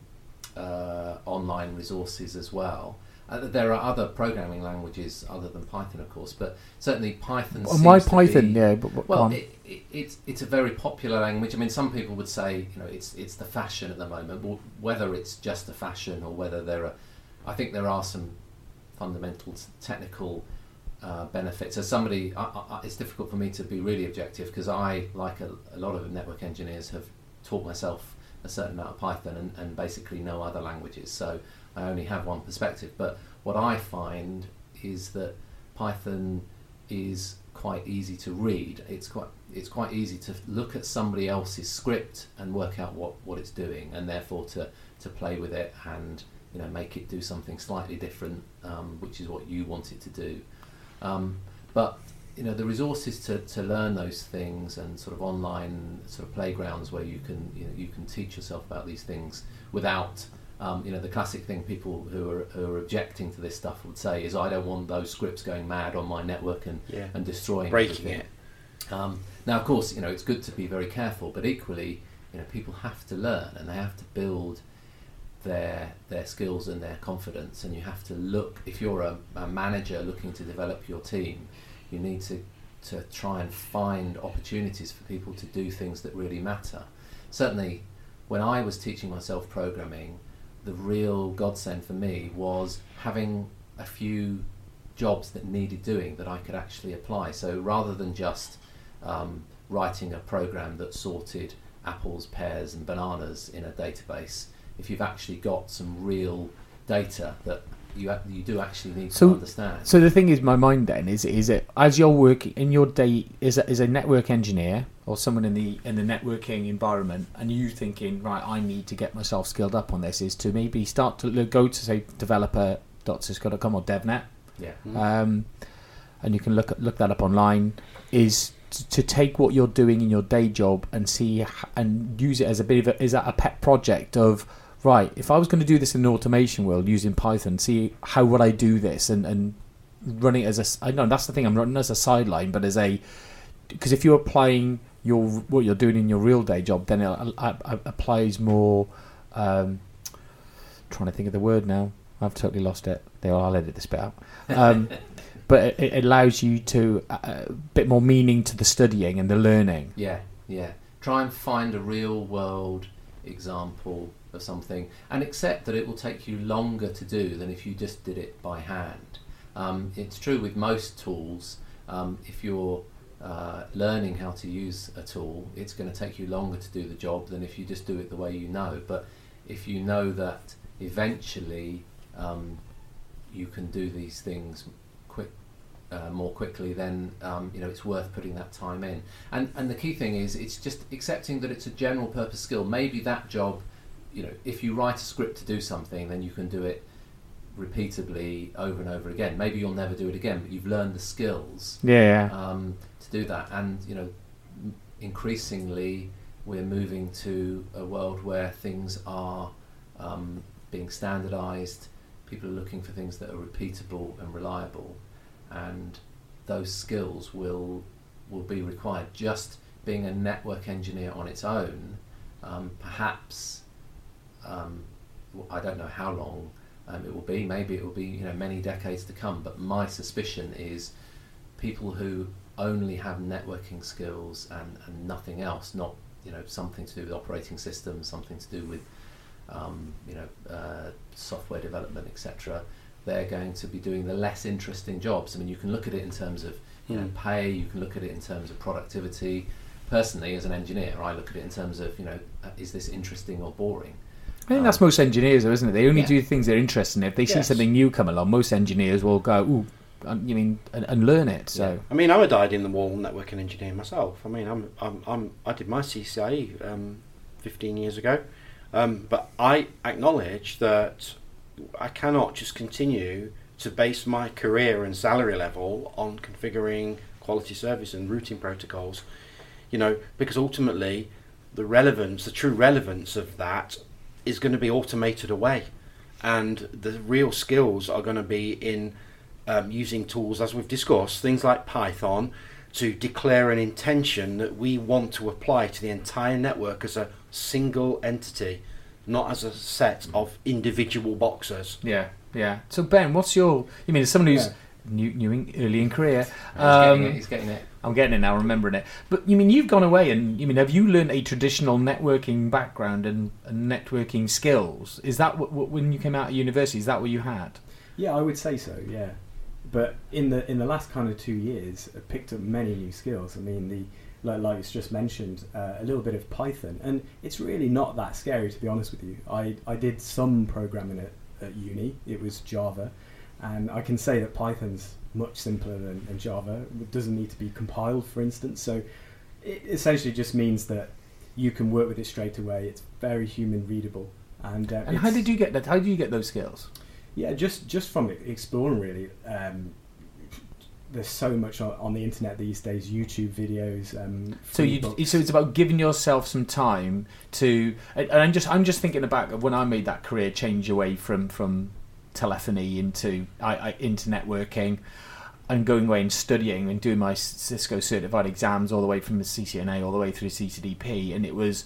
S3: uh, online resources as well. Uh, there are other programming languages other than Python, of course, but certainly Python.
S1: and why Python?
S3: be-
S1: Yeah, but, but
S3: well, it, it, it's it's a very popular language. I mean, some people would say you know it's it's the fashion at the moment. Well, whether it's just a fashion or whether there are, I think there are some fundamental technical uh, benefits. As somebody, I, I, it's difficult for me to be really objective because I, like a, a lot of network engineers, have taught myself a certain amount of Python and, and basically no other languages. So I only have one perspective. But what I find is that Python is quite easy to read. It's quite it's quite easy to look at somebody else's script and work out what, what it's doing, and therefore to, to play with it and you know make it do something slightly different, um, which is what you want it to do. Um, but you know the resources to, to learn those things and sort of online sort of playgrounds where you can you know you can teach yourself about these things without um, you know the classic thing people who are who are objecting to this stuff would say is I don't want those scripts going mad on my network and
S2: Yeah.
S3: and destroying
S2: Breaking
S3: everything.
S2: it.
S3: Um, now, of course, you know it's good to be very careful, but equally, you know, people have to learn and they have to build their their skills and their confidence. And you have to look. If you're a, a manager looking to develop your team, you need to to try and find opportunities for people to do things that really matter. Certainly, when I was teaching myself programming, the real godsend for me was having a few jobs that needed doing that I could actually apply. So rather than just um, writing a program that sorted apples, pears, and bananas in a database, if you've actually got some real data that you you do actually need
S1: So-
S3: to understand.
S1: So the thing is, my mind then is is it as you're working in your day is a, is a network engineer or someone in the in the networking environment, and you thinking right, I need to get myself skilled up on this. Is to maybe start to look, go to say developer.cisco.com or DevNet,
S3: yeah.
S1: um, and you can look at- look that up online. Is t- to take what you're doing in your day job and see and use it as a bit of a, is that a pet project of right if i was going to do this in the automation world using python see how would i do this and and running it as a s- i know that's the thing i'm running as a sideline but as a because if you're applying your what you're doing in your real day job then it applies more um trying to think of the word now i've totally lost it there i'll edit this bit out um but it, it allows you to uh, a bit more meaning to the studying and the learning
S3: Yeah, yeah. Try and find a real world example of something and accept that it will take you longer to do than if you just did it by hand. Um, it's true with most tools. Um, if you're uh, learning how to use a tool, it's going to take you longer to do the job than if you just do it the way you know. But if you know that eventually um, you can do these things quick, uh, more quickly, then um, you know it's worth putting that time in. And and the key thing is it's just accepting that it's a general purpose skill. Maybe that job, you know, if you write a script to do something, then you can do it repeatably over and over again. Maybe you'll never do it again, but you've learned the skills
S1: Yeah,
S3: um, to do that. And you know, increasingly we're moving to a world where things are um, being standardized. People are looking for things that are repeatable and reliable, and those skills will will be required. Just being a network engineer on its own, um, perhaps um, I don't know how long um, it will be. Maybe it will be you know many decades to come. But my suspicion is people who only have networking skills and, and nothing else, not you know something to do with operating systems, something to do with um, you know uh, software development, etc. They're going to be doing the less interesting jobs. I mean, you can look at it in terms of you know,
S2: Hmm.
S3: pay. You can look at it in terms of productivity. Personally, as an engineer, I look at it in terms of you know, uh, is this interesting or boring?
S1: I think that's most engineers, though, isn't it? They only
S3: Yeah.
S1: do things they're interested in. If they see something new come along, most engineers will go, "Ooh, um, you mean," and, and learn it. So
S2: I mean, I'm a dyed-in-the-wall networking engineer myself. I mean, I'm, I'm, I'm I did my CCIE um, 15 years ago, um, but I acknowledge that I cannot just continue to base my career and salary level on configuring quality service and routing protocols. You know, because ultimately, the relevance, the true relevance of that, is going to be automated away, and the real skills are going to be in um, using tools as we've discussed, things like Python, to declare an intention that we want to apply to the entire network as a single entity, not as a set of individual boxes.
S1: yeah, yeah. So Ben, what's your? You mean as someone who's
S4: Yeah.
S1: new, new in, early in career?
S3: He's getting it.
S1: Um,
S3: He's getting it.
S1: I'm getting it now, remembering it. But you mean you've gone away and you mean have you learned a traditional networking background and, and networking skills? Is that what, what when you came out of university? Is that what you had?
S4: Yeah, I would say so. Yeah, but in the in the last kind of two years, I picked up many new skills. I mean, the like, like it's just mentioned, uh, a little bit of Python, and it's really not that scary to be honest with you. I I did some programming at, at uni. It was Java, and I can say that Python's much simpler than, than Java. It doesn't need to be compiled, for instance. So it essentially just means that you can work with it straight away. It's very human readable. And, uh,
S1: And how did you get that? How did you get those skills?
S4: Yeah, just just from exploring really. Um, there's so much on, on the internet these days. YouTube videos. Um,
S1: So you,
S4: books.
S1: so it's about giving yourself some time to, and and I'm just, I'm just thinking about when I made that career change away from from telephony into I, I, into networking, and going away and studying and doing my Cisco certified exams all the way from the CCNA all the way through CCDP, and it was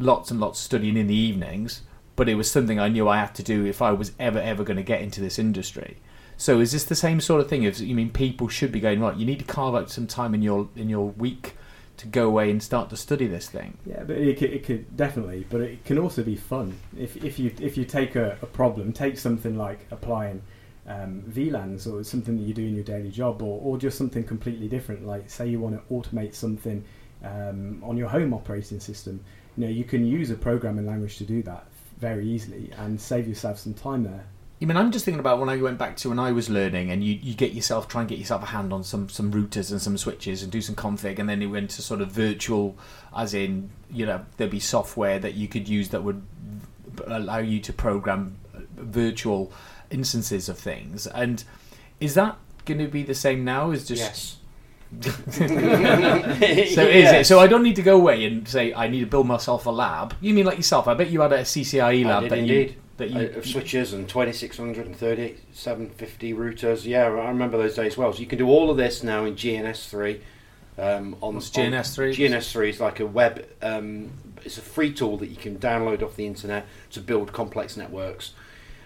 S1: lots and lots of studying in the evenings, but it was something I knew I had to do if I was ever ever going to get into this industry. So is this the same sort of thing? If you mean people should be going right, you need to carve out some time in your in your week to go away and start to study this thing.
S4: Yeah, but it could, it could definitely, but it can also be fun. If, if you if you take a, a problem, take something like applying um, VLANs or something that you do in your daily job, or, or just something completely different. Like say you want to automate something um, on your home operating system, you know you can use a programming language to do that very easily and save yourself some time there.
S1: I mean, I'm just thinking about when I went back to when I was learning, and you, you get yourself try and get yourself a hand on some some routers and some switches and do some config, and then it went to sort of virtual, as in you know there'd be software that you could use that would allow you to program virtual instances of things. And is that going to be the same now? Is just
S2: yes.
S1: so is it? So I don't need to go away and say I need to build myself a lab. You mean like yourself? I bet you had a CCIE
S2: I
S1: lab that
S2: indeed.
S1: you that you
S2: of switches and 2600 and 3750 routers. Yeah, I remember those days well. So you can do all of this now in GNS3. Um, on
S1: What's GNS3?
S2: GNS3 is like a web. Um, it's a free tool that you can download off the internet to build complex networks.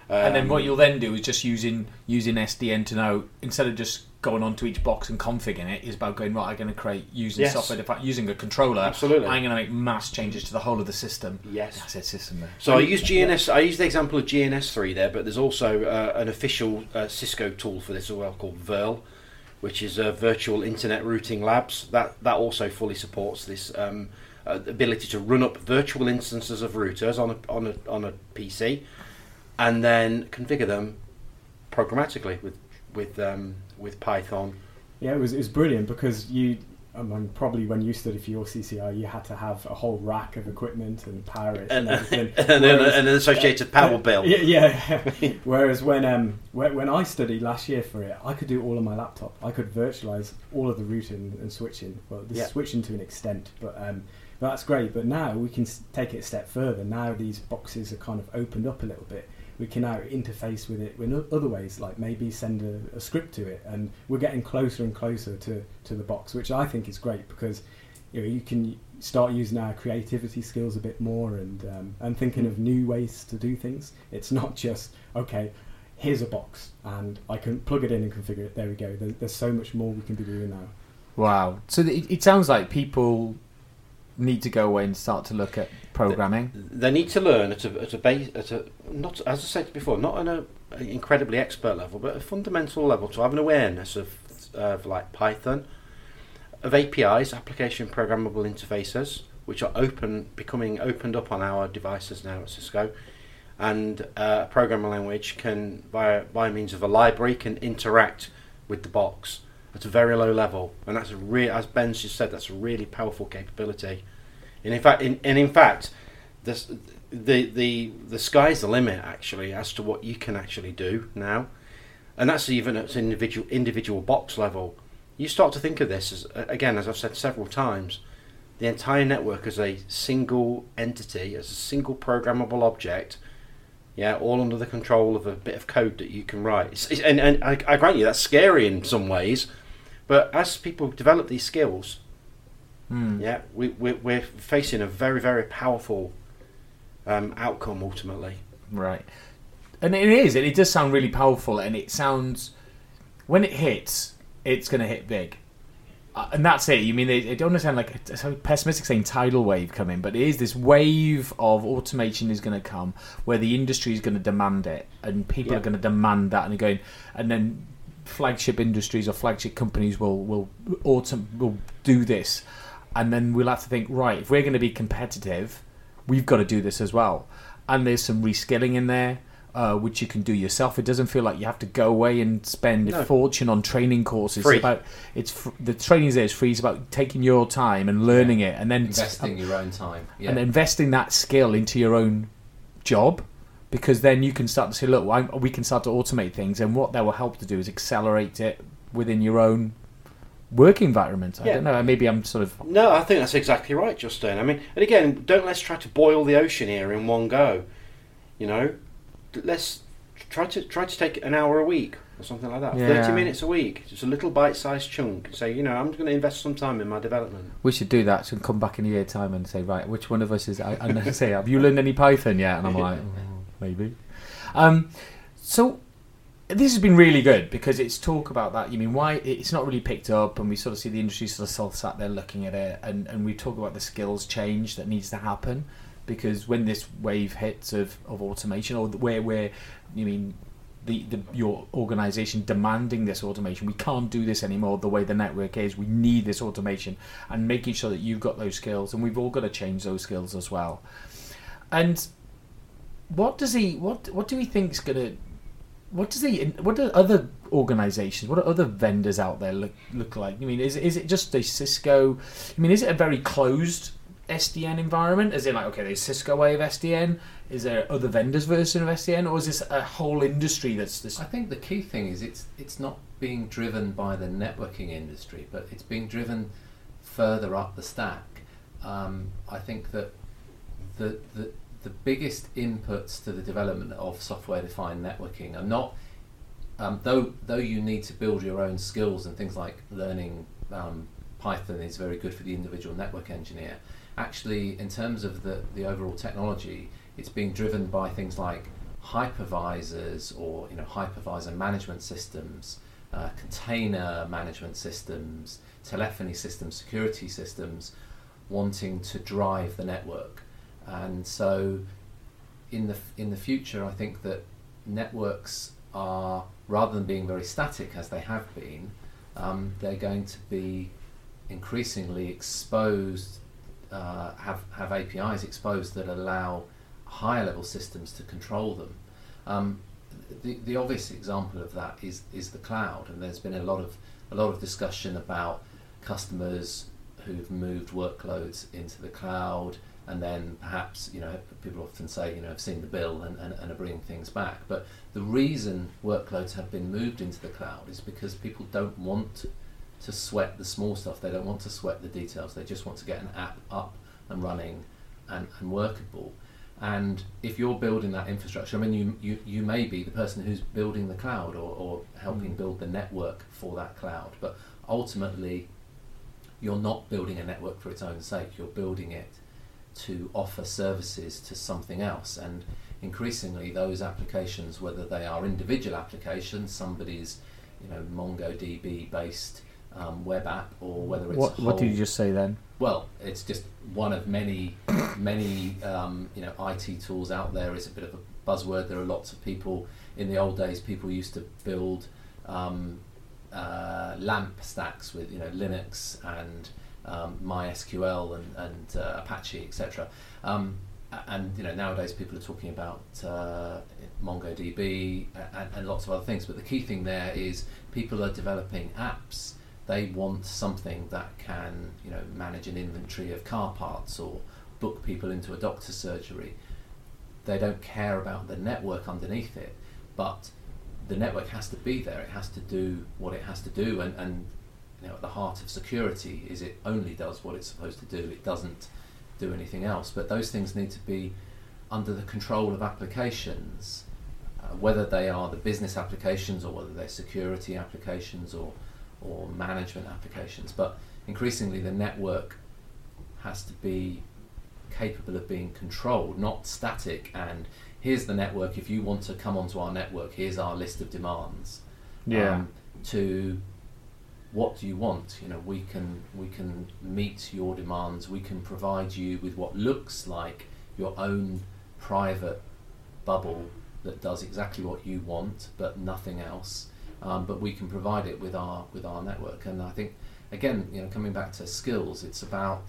S1: And then
S2: Um,
S1: what you'll then do is just using using SDN to know instead of just going onto each box and configuring it is about going right. I'm going to create using
S2: Yes.
S1: software using a controller.
S2: Absolutely.
S1: I'm going to make mass changes to the whole of the system.
S2: Yes.
S1: That's it, system there.
S2: So I use GNS. I use the example of GNS3 there, but there's also uh, an official uh, Cisco tool for this as well called VIRL, which is uh, Virtual Internet Routing Labs. That that also fully supports this um, uh, ability to run up virtual instances of routers on a on a on a PC, and then configure them programmatically with with um, with Python.
S4: Yeah, it was it was brilliant because you I mean, probably when you studied for your CCI, you had to have a whole rack of equipment and power it
S2: and,
S4: and everything.
S2: and,
S4: Whereas-
S2: an associated power bill.
S4: Yeah, yeah. Whereas when um when, when I studied last year for it, I could do all on my laptop. I could virtualize all of the routing and switching. Well, the
S2: Yeah.
S4: switching to an extent, but um, that's great. But now we can take it a step further. Now these boxes are kind of opened up a little bit. We can now interface with it in other ways, like maybe send a, a script to it, and we're getting closer and closer to, to the box, which I think is great because you know you can start using our creativity skills a bit more and um, and thinking of new ways to do things. It's not just okay. Here's a box, and I can plug it in and configure it. There we go. There, there's so much more we can be doing now.
S1: Wow. So it, it sounds like people need to go away and start to look at programming.
S2: They need to learn at a at a base at a not as I said before, not on a, an incredibly expert level, but a fundamental level to have an awareness of of like Python, of APIs, application programmable interfaces, which are open, becoming opened up on our devices now at Cisco, and uh, a programming language can via by means of a library can interact with the box at a very low level, and that's a real, as Ben just said, that's a really powerful capability. And in fact, in, and in fact, this, the the the sky's the limit actually as to what you can actually do now, and that's even at individual individual box level. You start to think of this as again, as I've said several times, the entire network as a single entity, as a single programmable object. Yeah, all under the control of a bit of code that you can write. And and I, I grant you that's scary in some ways, but as people develop these skills,
S1: Hmm.
S2: yeah, we, we, we're facing a very, very powerful um, outcome ultimately.
S1: Right. And it is. It does sound really powerful, and it sounds when it hits, it's going to hit big. Uh, and that's it. You mean it, it don't sound like it's so pessimistic saying tidal wave coming, but it is this wave of automation is going to come where the industry is going to demand it, and people
S2: Yeah.
S1: are going to demand that, and going, and then flagship industries or flagship companies will will autom- will do this, and then we'll have to think right if we're going to be competitive, we've got to do this as well. And there's some reskilling in there, uh, which you can do yourself. It doesn't feel like you have to go away and spend
S2: No.
S1: a fortune on training courses.
S2: Free.
S1: It's about it's fr- the training there is free. It's about taking your time and learning it, and then
S3: investing your own time. Yeah.
S1: and investing that skill into your own job because then you can start to say look we can start to automate things and what that will help to do is accelerate it within your own work environment i
S2: Yeah.
S1: don't know maybe i'm sort of
S2: No, I think that's exactly right, Justin. I mean, and again, don't let's try to boil the ocean here in one go. You know, let's try to try to take an hour a week or something like that.
S1: Yeah.
S2: Thirty minutes a week, just a little bite-sized chunk. Say, you know, I'm going to invest some time in my development.
S1: we should do that and come back in a year time and say right which one of us is i, I say have you learned any python yet and i'm like oh, maybe um so this has been really good because it's talk about that. You mean why it's not really picked up, and we sort of see the industry sort of sat there looking at it, and, and we talk about the skills change that needs to happen because when this wave hits of, of automation, or where where you mean the, the your organisation demanding this automation, we can't do this anymore the way the network is. We need this automation and making sure that you've got those skills, and we've all got to change those skills as well. And what does he what what do we think is going to what does he what do other organizations what do other vendors out there look look like? I mean is is it just a cisco i mean is it a very closed sdn environment? Is it like okay there's cisco way of sdn is there other vendors version of sdn or is this a whole industry that's this
S3: I think the key thing is it's it's not being driven by the networking industry, but it's being driven further up the stack. Um, I think that the, the the biggest inputs to the development of software-defined networking are not um, though though you need to build your own skills and things like learning um, Python is very good for the individual network engineer. Actually, in terms of the, the overall technology, it's being driven by things like hypervisors or you know hypervisor management systems, uh, container management systems, telephony systems, security systems, wanting to drive the network. And so, in the in the future, I think that networks are rather than being very static as they have been, um, they're going to be increasingly exposed, uh, have have APIs exposed that allow higher level systems to control them. Um, the, the obvious example of that is, is the cloud, and there's been a lot of a lot of discussion about customers who've moved workloads into the cloud, and then perhaps you know people often say you know I've seen the bill and, and, and are bringing things back. But the reason workloads have been moved into the cloud is because people don't want to sweat the small stuff. They don't want to sweat the details. They just want to get an app up and running and, and workable. And if you're building that infrastructure, I mean, you, you, you may be the person who's building the cloud or, or helping
S4: Mm.
S3: build the network for that cloud. But ultimately, you're not building a network for its own sake. You're building it to offer services to something else. And increasingly, those applications, whether they are individual applications, somebody's you know MongoDB based um, web app, or whether it's
S1: What,
S3: a
S1: what did you just say then?
S3: well, it's just one of many, many um, you know IT tools out there. It's a bit of a buzzword. There are lots of people. In the old days, people used to build um, uh, LAMP stacks with you know Linux and um, MySQL and, and uh, Apache, etc. Um, and you know nowadays people are talking about uh, MongoDB and, and lots of other things. But the key thing there is people are developing apps they want something that can you know manage an inventory of car parts or book people into a doctor's surgery they don't care about the network underneath it but the network has to be there it has to do what it has to do and, and you know at the heart of security is it only does what it's supposed to do it doesn't do anything else but those things need to be under the control of applications uh, whether they are the business applications or whether they're security applications or or management applications. But increasingly, the network has to be capable of being controlled, not static. And here's the network. If you want to come onto our network, here's our list of demands. Um, to what do you want? You know, we can we can meet your demands. We can provide you with what looks like your own private bubble that does exactly what you want, but nothing else. Um, but we can provide it with our with our network. And I think again, you know, coming back to skills, it's about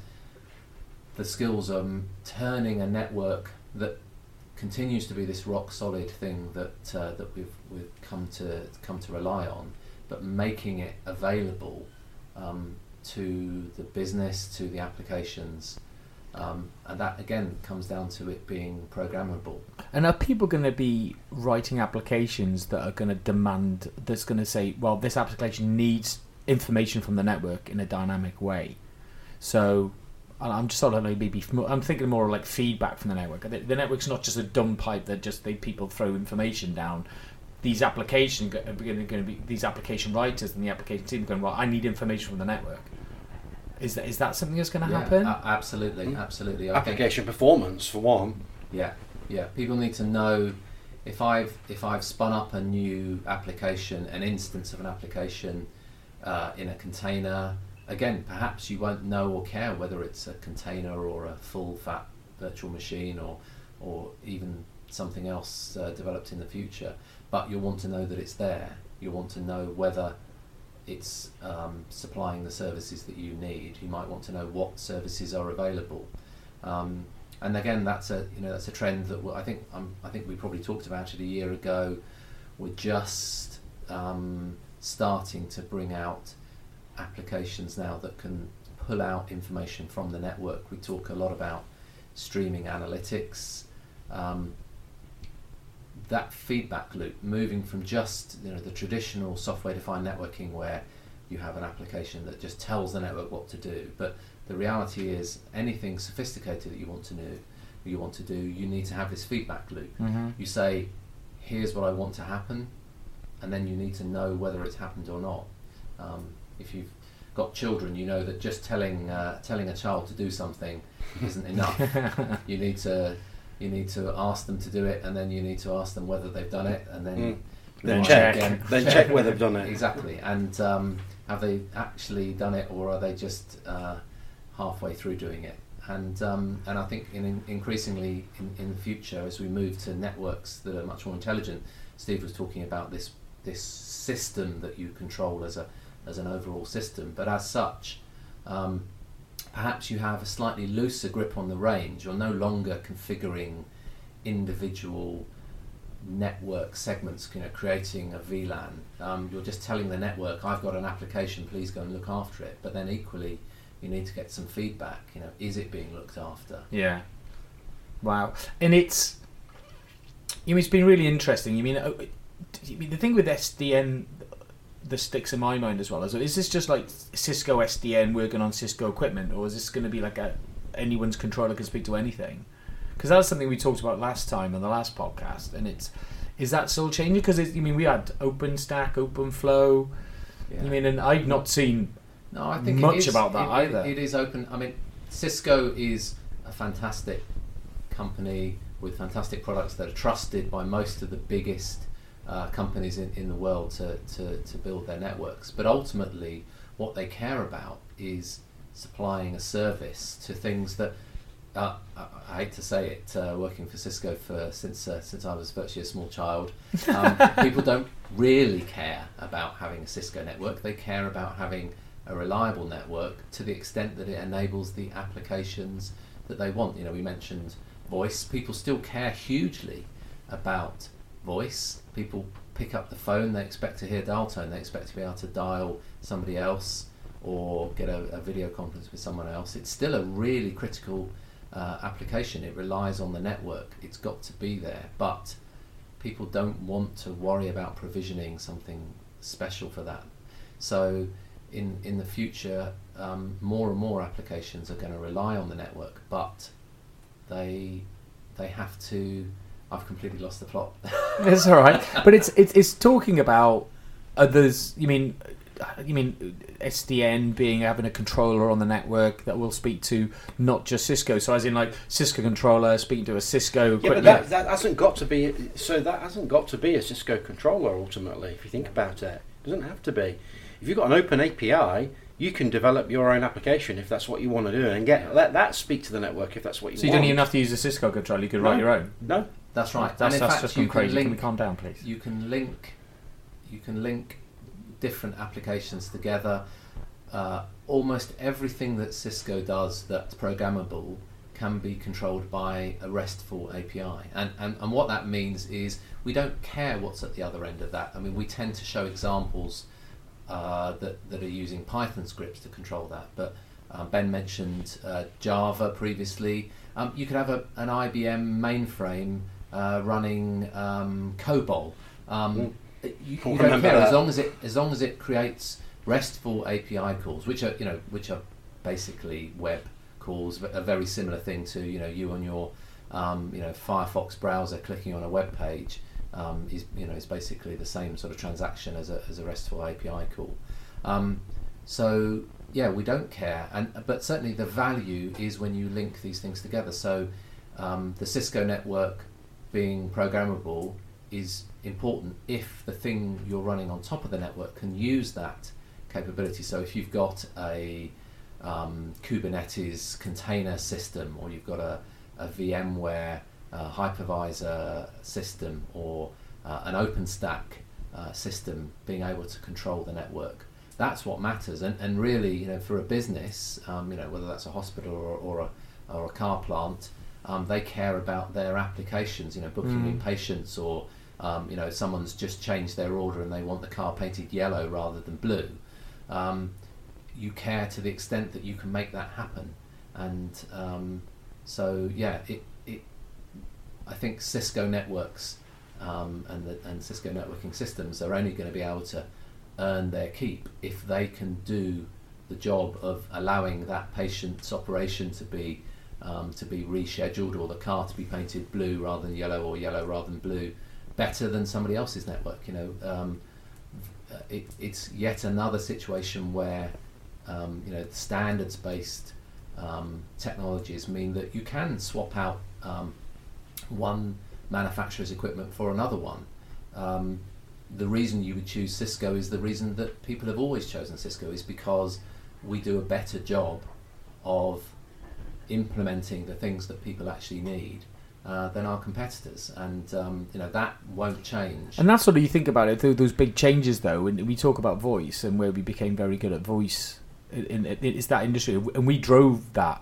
S3: the skills of turning a network that continues to be this rock solid thing that uh, that we've we've come to come to rely on, but making it available um, to the business, to the applications, um, and that again comes down to it being programmable.
S1: And are people going to be writing applications that are going to demand, that's going to say, well, this application needs information from the network in a dynamic way? So I'm just sort of maybe, I'm thinking more like feedback from the network. The, network's not just a dumb pipe that just they people throw information down. These application are going to be these application writers and the application team are going, well, I need information from the network. Is that is that something that's going to
S3: Yeah,
S1: happen?
S3: a- absolutely,
S2: Mm.
S3: absolutely. I think-
S2: Application performance for one.
S3: Yeah, yeah. People need to know if I've if I've spun up a new application, an instance of an application uh, in a container. Again, perhaps you won't know or care whether it's a container or a full fat virtual machine or or even something else uh, developed in the future. But you'll want to know that it's there. You'll want to know whether it's um, supplying the services that you need. You might want to know what services are available. Um, and again, that's a you know that's a trend that I think um, I think we probably talked about it a year ago. We're just um, starting to bring out applications now that can pull out information from the network. We talk a lot about streaming analytics. Um, that feedback loop, moving from just you know the traditional software-defined networking where you have an application that just tells the network what to do, but the reality is anything sophisticated that you want to do, you want to do, you need to have this feedback loop.
S1: mm-hmm.
S3: You say, "Here's what I want to happen," and then you need to know whether it's happened or not. Um, if you've got children, you know that just telling uh, telling a child to do something isn't enough. you need to you need to ask them to do it, and then you need to ask them whether they've done it, and then
S2: Mm.
S3: Then
S2: check.
S3: Again.
S2: Then check whether they've done it.
S3: exactly. And um, have they actually done it, or are they just uh, halfway through doing it? And um, and I think in, in increasingly in, in the future, as we move to networks that are much more intelligent, Steve was talking about this this system that you control as a as an overall system. But as such, um, perhaps you have a slightly looser grip on the range. You're no longer configuring individual network segments, you know, creating a VLAN. Um, you're just telling the network, I've got an application, please go and look after it. But then equally, you need to get some feedback. You know, is it being looked after?
S1: Yeah. Wow. And it's, you mean, it's been really interesting. You mean, you mean the thing with SDN that sticks in my mind as well is, is this just like Cisco SDN working on Cisco equipment, or is this going to be like a anyone's controller can speak to anything? Because that was something we talked about last time on the last podcast, and it's is that still changing? Because you mean we had OpenStack, OpenFlow.
S3: Yeah.
S1: You mean, and I've not seen
S3: No, I think
S1: much
S3: is,
S1: about that
S3: it-
S1: either.
S3: It, it is open. I mean, Cisco is a fantastic company with fantastic products that are trusted by most of the biggest uh, companies in, in the world to, to, to build their networks. But ultimately, what they care about is supplying a service to things that. Uh, I, I hate to say it, uh, working for Cisco for since uh, since I was virtually a small child, um, people don't really care about having a Cisco network. They care about having a reliable network to the extent that it enables the applications that they want. You know, we mentioned voice. People still care hugely about voice. People pick up the phone, they expect to hear dial tone, they expect to be able to dial somebody else or get a, a video conference with someone else. It's still a really critical uh, application. It relies on the network. It's got to be there, but people don't want to worry about provisioning something special for that. So, in in the future, um, more and more applications are going to rely on the network, but they they have to. I've completely lost the plot.
S1: It's all right, but it's it's it's talking about others. You mean, uh, you mean SDN being having a controller on the network that will speak to not just Cisco. So as in like Cisco controller speaking to a Cisco.
S2: Yeah, but that, that hasn't got to be. So that hasn't got to be a Cisco controller ultimately. If you think about it, it doesn't have to be. If you've got an open API, you can develop your own application if that's what you want to do, and get let that speak to the network if that's what you want.
S1: so you
S2: want.
S1: don't even have to use a Cisco controller. You could
S2: No.
S1: write your own.
S2: No,
S3: That's right.
S1: That's,
S3: and in
S1: that's
S3: fact,
S1: just
S3: you
S1: crazy.
S3: can
S1: Can we
S3: link
S1: calm down, please?
S3: you can link you can link different applications together. Uh, almost everything that Cisco does that's programmable can be controlled by a RESTful API, and, and and what that means is we don't care what's at the other end of that. I mean, we tend to show examples uh, that that are using Python scripts to control that, but uh, Ben mentioned uh, Java previously. Um, you could have a, an IBM mainframe uh, running um, COBOL. Um, you, you don't care as long as it as long as it creates RESTful API calls, which are you know which are basically web calls, a very similar thing to you know you on your um, you know Firefox browser clicking on a web page um, is you know is basically the same sort of transaction as a as a RESTful API call. Um, so yeah, we don't care, and but certainly the value is when you link these things together. So um, the Cisco network being programmable is important if the thing you're running on top of the network can use that capability. So if you've got a um, Kubernetes container system, or you've got a, a VMware uh, hypervisor system, or uh, an OpenStack uh, system, being able to control the network, that's what matters. And, and really, you know, for a business, um, you know, whether that's a hospital or, or a or a car plant, um, they care about their applications. You know, booking in
S1: Mm.
S3: patients or um, you know someone's just changed their order and they want the car painted yellow rather than blue. Um, you care to the extent that you can make that happen, and um, so yeah, it, it I think Cisco networks um, and the, and Cisco networking systems are only going to be able to earn their keep if they can do the job of allowing that patient's operation to be um, to be rescheduled or the car to be painted blue rather than yellow or yellow rather than blue better than somebody else's network. You know, um, uh, it, it's yet another situation where um, you know standards-based um, technologies mean that you can swap out um, one manufacturer's equipment for another one. Um, the reason you would choose Cisco is the reason that people have always chosen Cisco is because we do a better job of implementing the things that people actually need uh, than our competitors, and um, you know that won't change.
S1: And that's what you think about it. tho- Those big changes, though, and we talk about voice and where we became very good at voice in, in, in it's that industry, and we drove that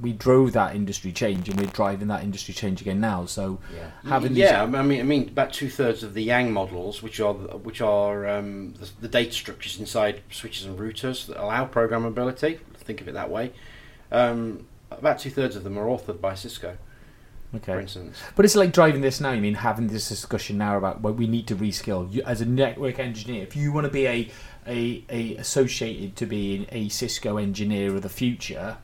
S1: we drove that industry change, and we're driving that industry change again now. So
S3: Yeah.
S1: having these-
S2: yeah, I mean, I mean, about two thirds of the YANG models, which are which are um, the, the data structures inside switches and routers that allow programmability. Think of it that way. Um, about two thirds of them are authored by Cisco, for instance.
S1: but it's like driving this now. You mean having this discussion now about what we need to reskill you, as a network engineer. If you want to be a a, a associated to being a Cisco engineer of the future,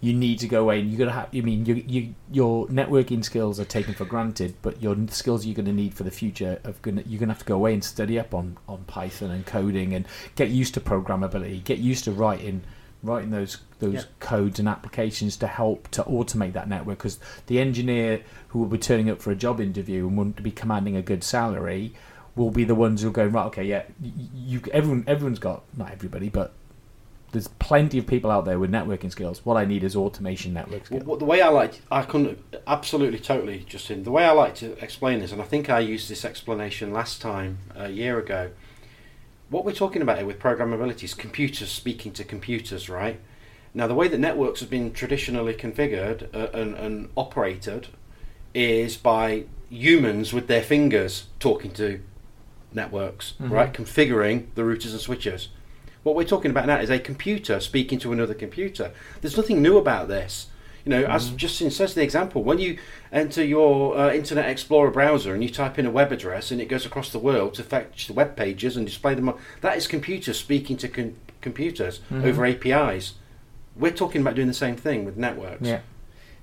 S1: you need to go away and you got to have. You mean you, you your networking skills are taken for granted, but your skills you're going to need for the future of gonna you're going to have to go away and study up on on Python and coding and get used to programmability, get used to writing writing those those
S2: Yeah.
S1: codes and applications to help to automate that network because the engineer who will be turning up for a job interview and want to be commanding a good salary will be the ones who are going right okay yeah you everyone everyone's got not everybody but there's plenty of people out there with networking skills what i need is automation network skills
S2: what- the way I like, I can absolutely, totally, Justin. The way I like to explain this, and I think I used this explanation last time a year ago. What we're talking about here with programmability is computers speaking to computers, right? Now, the way that networks have been traditionally configured uh, and, and operated is by humans with their fingers talking to networks,
S1: Mhm.
S2: right? Configuring the routers and switches. What we're talking about now is a computer speaking to another computer. There's nothing new about this. You know, as Justin says, the example when you enter your uh, Internet Explorer browser and you type in a web address and it goes across the world to fetch the web pages and display them, on, that is computers speaking to con- computers
S1: Mhm.
S2: over APIs. We're talking about doing the same thing with networks.
S1: yeah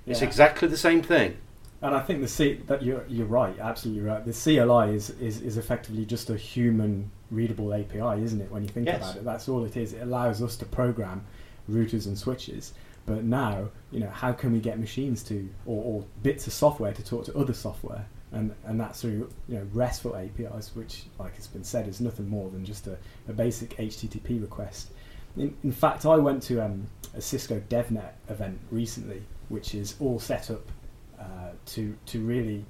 S2: It's
S4: Yeah.
S2: exactly the same thing.
S4: And I think the C that you're you're right, absolutely right. The CLI is, is, is effectively just a human readable API, isn't it? When you think
S2: Yes.
S4: about it, that's all it is. It allows us to program routers and switches. But now, you know, how can we get machines to or, or bits of software to talk to other software? And and that's through you know RESTful APIs, which, like it's been said, is nothing more than just a, a basic HTTP request. In, in fact, I went to um, a Cisco DevNet event recently, which is all set up uh, to to really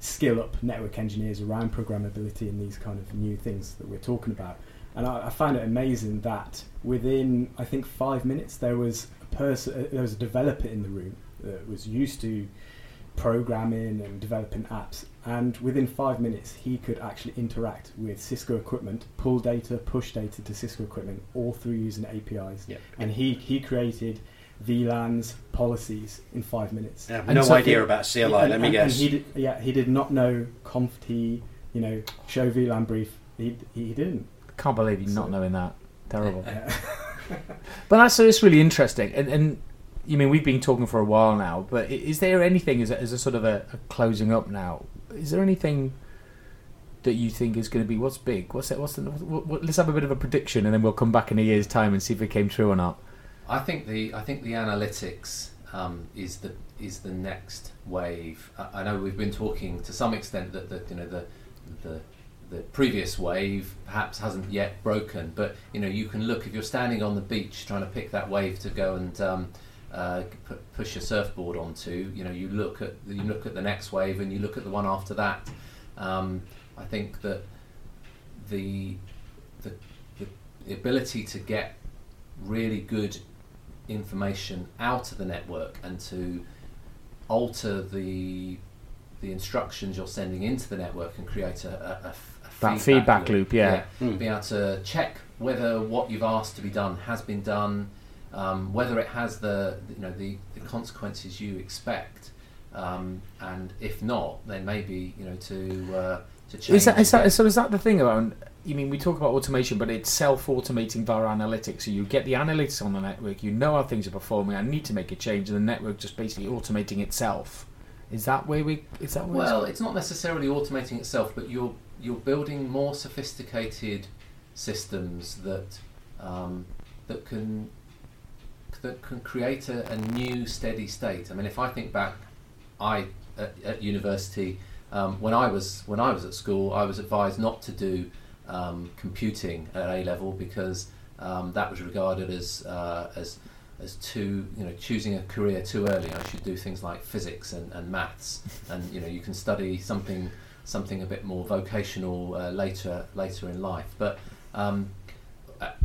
S4: skill up network engineers around programmability and these kind of new things that we're talking about. And I, I found it amazing that within I think five minutes there was a person, uh, there was a developer in the room that was used to programming and developing apps, and within five minutes he could actually interact with Cisco equipment, pull data, push data to Cisco equipment, all through using APIs.
S2: Yeah.
S4: And he he created VLANs policies in five minutes.
S2: I have
S1: And
S2: no
S1: so-
S2: idea about CLI.
S4: And-
S2: let me
S4: and-
S2: guess.
S4: And he did, yeah, he did not know conf t. He, you know, show VLAN brief. He he didn't.
S1: can't believe you not knowing that terrible
S4: Yeah.
S1: But that's it's really interesting, and and you mean we've been talking for a while now. But is there anything as a, as a sort of a, a closing up now? Is there anything that you think is going to be what's big? What's it? What's the? What, what, let's have a bit of a prediction, and then we'll come back in a year's time and see if it came true or not.
S3: I think the I think the analytics um, is the is the next wave. I, I know we've been talking to some extent that that you know the the the previous wave perhaps hasn't yet broken, but you know you can look if you're standing on the beach trying to pick that wave to go and um, uh, pu- push your surfboard onto. You know you look at you look at the next wave and you look at the one after that. Um, I think that the the, the the ability to get really good information out of the network and to alter the the instructions you're sending into the network and create a, a, a f- a
S1: That feedback loop, yeah.
S2: Hmm.
S3: Be able to check whether what you've asked to be done has been done, um, whether it has the you know the, the consequences you expect, um, and if not, then maybe you know to uh, to change.
S1: Is that, is that so? Is that the thing around? You mean we talk about automation, but it's self-automating via analytics. So you get the analytics on the network, you know how things are performing. I need to make a change, and the network just basically automating itself. Is that where we? Is that where it's-
S3: Well, it's not necessarily automating itself, but you're you're building more sophisticated systems that um, that can that can create a, a new steady state. I mean, if I think back, I at, at university um, when I was when I was at school, I was advised not to do um, computing at A level because um, that was regarded as uh, as as too you know choosing a career too early. I should do things like physics and, and maths, and you know you can study something something a bit more vocational uh, later later in life. But um,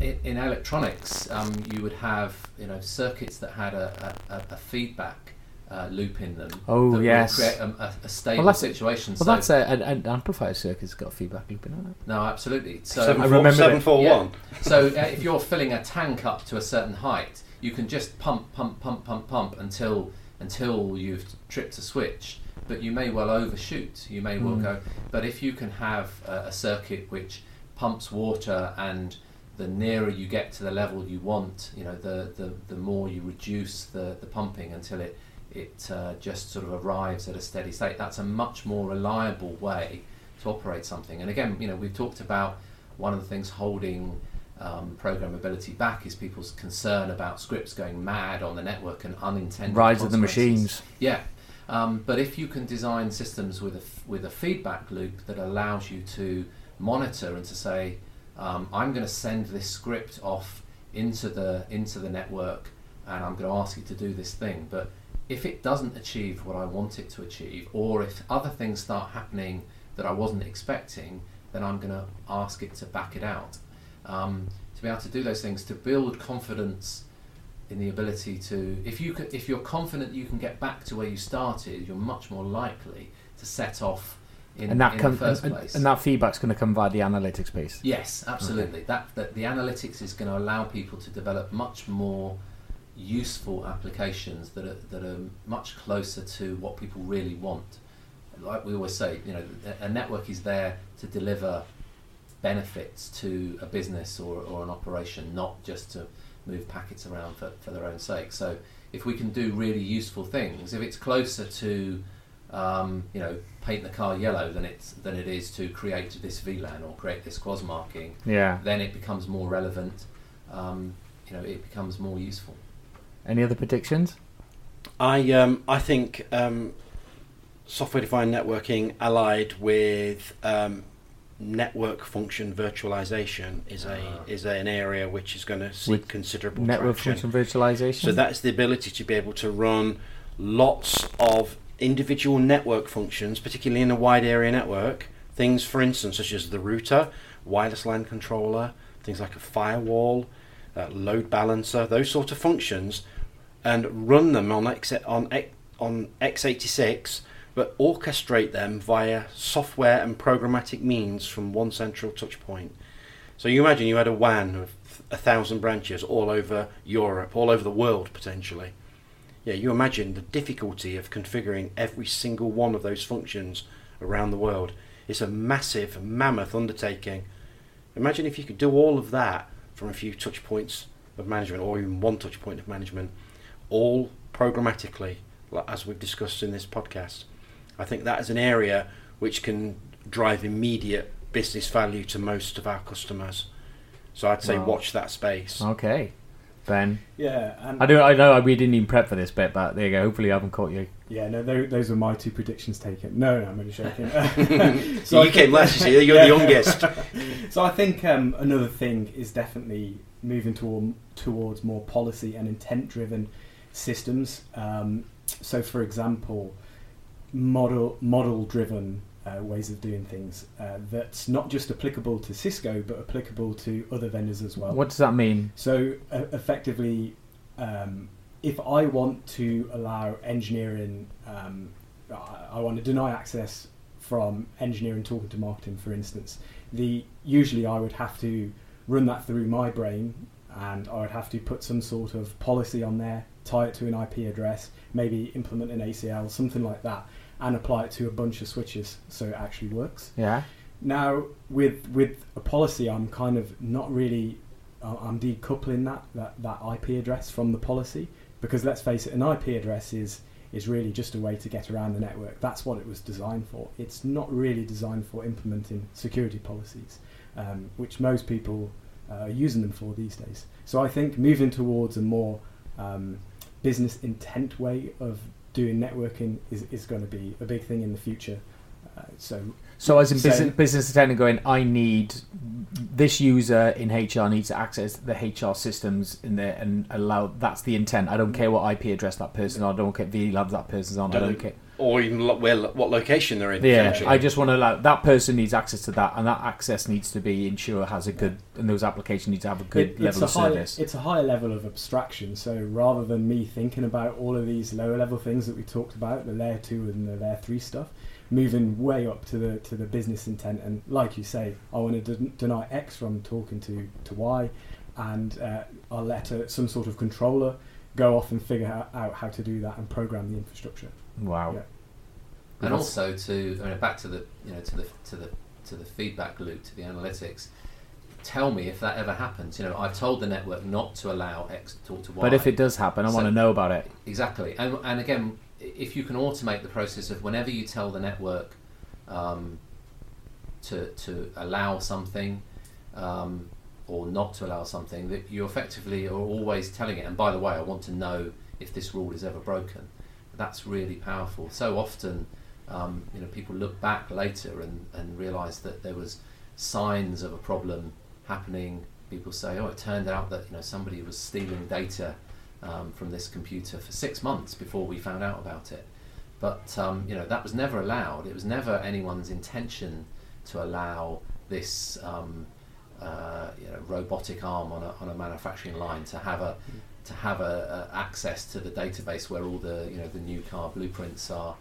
S3: in, in electronics, um, you would have you know circuits that had a, a, a feedback uh, loop in them.
S1: Oh,
S3: that would
S1: yes.
S3: create a, a, a stable
S1: that's it.
S3: situation.
S1: Well,
S3: so,
S1: that's a, an, an amplifier circuit's got a feedback loop in it.
S3: no, absolutely. So
S2: Seven
S1: I remember
S2: seven four
S3: Yeah.
S2: one.
S3: So uh, if you're filling a tank up to a certain height, you can just pump, pump, pump, pump, pump until until you've tripped a switch. But you may well overshoot. You may well
S1: Mm.
S3: go. But if you can have a, a circuit which pumps water and the nearer you get to the level you want, you know, the, the, the more you reduce the, the pumping until it it uh, just sort of arrives at a steady state. That's a much more reliable way to operate something. And again, you know, we've talked about one of the things holding um, programmability back is people's concern about scripts going mad on the network and unintended
S1: Rise of the machines.
S3: Yeah, um, but if you can design systems with a with a feedback loop that allows you to monitor and to say, um, I'm going to send this script off into the into the network, and I'm going to ask it to do this thing. But if it doesn't achieve what I want it to achieve, or if other things start happening that I wasn't expecting, then I'm going to ask it to back it out. Um, to be able to do those things, to build confidence in the ability to if you can, if you're confident you can get back to where you started, you're much more likely to set off in,
S1: and that
S3: in
S1: comes
S3: the first
S1: and,
S3: place.
S1: and that feedback's going to come via the analytics piece.
S3: yes, absolutely. That, that the analytics is going to allow people to develop much more useful applications that are that are much closer to what people really want. Like we always say, you know, a- a network is there to deliver benefits to a business or, or an operation, not just to move packets around for, for their own sake. So if we can do really useful things, if it's closer to um, you know paint the car yellow than it's than it is to create this VLAN or create this QoS marking,
S1: Yeah.
S3: then it becomes more relevant. Um, you know, it becomes more useful.
S1: Any other predictions?
S2: I um, I think um, software defined networking allied with um, network function virtualization is a
S3: Ah.
S2: is a, an area which is going to see
S1: With
S2: considerable
S1: Network
S2: traction.
S1: function virtualization.
S2: So that's the ability to be able to run lots of individual network functions, particularly in a wide area network. Things, for instance, such as the router, wireless LAN controller, things like a firewall, uh, load balancer, those sort of functions, and run them on X on on x86, but orchestrate them via software and programmatic means from one central touch point. So you imagine you had a WAN of a thousand branches all over Europe, all over the world potentially. Yeah, you imagine the difficulty of configuring every single one of those functions around the world. It's a massive, mammoth undertaking. Imagine if you could do all of that from a few touch points of management, or even one touch point of management, all programmatically, as we've discussed in this podcast. I think that is an area which can drive immediate business value to most of our customers. So I'd say
S1: Wow.
S2: watch that space.
S1: okay. Ben,
S4: Yeah, and
S1: I do. I know we didn't even prep for this bit, but there you go. Hopefully, I haven't caught you.
S4: yeah, no, those were my two predictions taken. No, no, I'm only joking.
S2: So
S4: I
S2: you came
S4: think-
S2: last, you You're
S4: Yeah.
S2: the youngest.
S4: So I think um, another thing is definitely moving toward, towards more policy and intent-driven systems. Um, so, for example, model model-driven uh, ways of doing things uh, that's not just applicable to Cisco but applicable to other vendors as well.
S1: What does that mean?
S4: So uh, effectively, um, if I want to allow engineering, um, I, I want to deny access from engineering talking to marketing, for instance, the usually I would have to run that through my brain, and I would have to put some sort of policy on there, tie it to an IP address, maybe implement an ACL, something like that, and apply it to a bunch of switches so it actually works.
S1: Yeah.
S4: Now, with with a policy, I'm kind of not really. Uh, I'm decoupling that, that that IP address from the policy because let's face it, an IP address is is really just a way to get around the network. That's what it was designed for. It's not really designed for implementing security policies, um, which most people uh, are using them for these days. So I think moving towards a more um, business intent way of doing networking is, is going to be a big thing in the future. Uh, so
S1: So as in
S4: So-
S1: business, business attendant going, I need this user in HR needs to access the HR systems in there and allow. That's the intent. I don't care what IP address that person on. I don't care VLAN that person's on. I don't care.
S2: or even lo- where what location they're in.
S1: Yeah,
S2: potentially.
S1: I just want to allow that person needs access to that, and that access needs to be ensure has a good, and those applications need to have a good
S4: It-
S1: level of
S4: it's a high,
S1: service.
S4: It's a higher level of abstraction. So rather than me thinking about all of these lower level things that we talked about, the layer two and the layer three stuff, moving way up to the to the business intent, and like you say, I want to den- deny X from talking to to Y, and uh, I'll let a, some sort of controller go off and figure out, out how to do that and program the infrastructure.
S1: Wow.
S4: Yeah.
S3: and
S1: That's-
S3: also to I mean, back to the you know to the to the to the feedback loop to the analytics. Tell me if that ever happens. You know, I've told the network not to allow X to talk to Y.
S1: But if it does happen, I
S3: So-
S1: want to know about it.
S3: Exactly, and and again, i- if you can automate the process of whenever you tell the network um, to to allow something um, or not to allow something, that you effectively are always telling it. And by the way, I want to know if this rule is ever broken. That's really powerful. So often, um, you know, people look back later and and realise that there was signs of a problem happening. People say, "Oh, it turned out that you know somebody was stealing data." Um, from this computer for six months before we found out about it. But um, you know that was never allowed. It was never anyone's intention to allow this um, uh, you know, robotic arm on a, on a manufacturing line to have a to have a, a access to the database where all the you know the new car blueprints are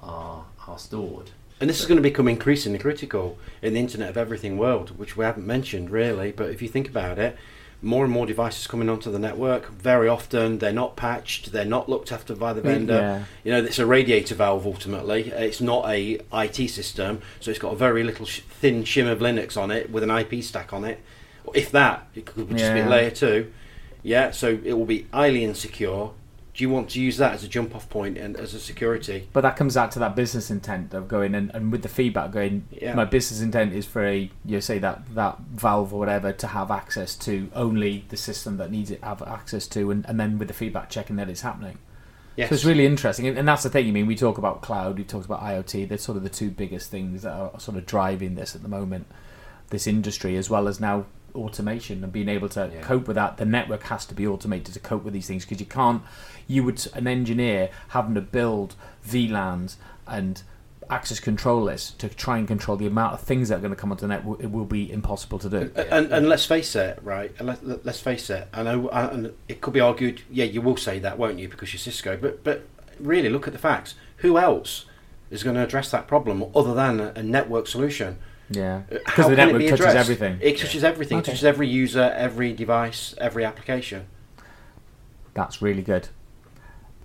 S3: are, are stored.
S2: And this is going to become increasingly critical in the Internet of Everything world, which we haven't mentioned really. But if you think about it, more and more devices coming onto the network. Very often, they're not patched, they're not looked after by the vendor.
S1: Yeah.
S2: You know, it's a radiator valve ultimately. It's not a IT system, so it's got a very little sh- thin shim of Linux on it with an IP stack on it. If that, it could just be layer two. Yeah, so it will be highly insecure. Do you want to use that as a jump off point and as a security?
S1: But that comes out to that business intent of going and, and with the feedback going,
S2: Yeah.
S1: my business intent is for a you say that that valve or whatever to have access to only the system that needs it to have access to, and, and then with the feedback checking that it's happening.
S2: Yes.
S1: So it's really interesting, and, and that's the thing. I mean, we talk about cloud, we talked about IoT. They're sort of the two biggest things that are sort of driving this at the moment, this industry, as well as now automation and being able to
S3: Yeah.
S1: cope with that. The network has to be automated to cope with these things because you can't. You would an engineer having to build VLANs and access control lists to try and control the amount of things that are going to come onto the net. It will be impossible to do.
S2: And, and let's face it, right? Let, let, let's face it. I know, and it could be argued. Yeah, you will say that, won't you? Because you're Cisco. But but really, look at the facts. Who else is going to address that problem other than a, a network solution?
S1: Yeah,
S2: Uh,
S1: because the
S2: it
S1: network
S2: be
S1: touches
S2: addressed?
S1: everything.
S2: It touches everything.
S1: Okay.
S2: It touches every user, every device, every application.
S1: That's really good.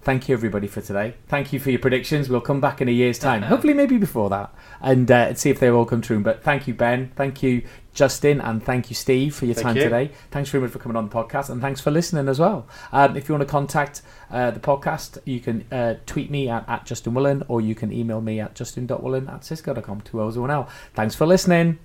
S1: Thank you, everybody, for today. Thank you for your predictions. We'll come back in a year's time, hopefully, maybe before that, and uh, see if they all come true. But thank you, Ben. Thank you, Justin, and thank you, Steve, for your
S2: Thank
S1: time
S2: you.
S1: today. Thanks very much for coming on the podcast, and thanks for listening as well. Um, if you want to contact uh, the podcast, you can uh, tweet me at, at Justin Willen, or you can email me at justin.willen at cisco.com, two and one L. Thanks for listening.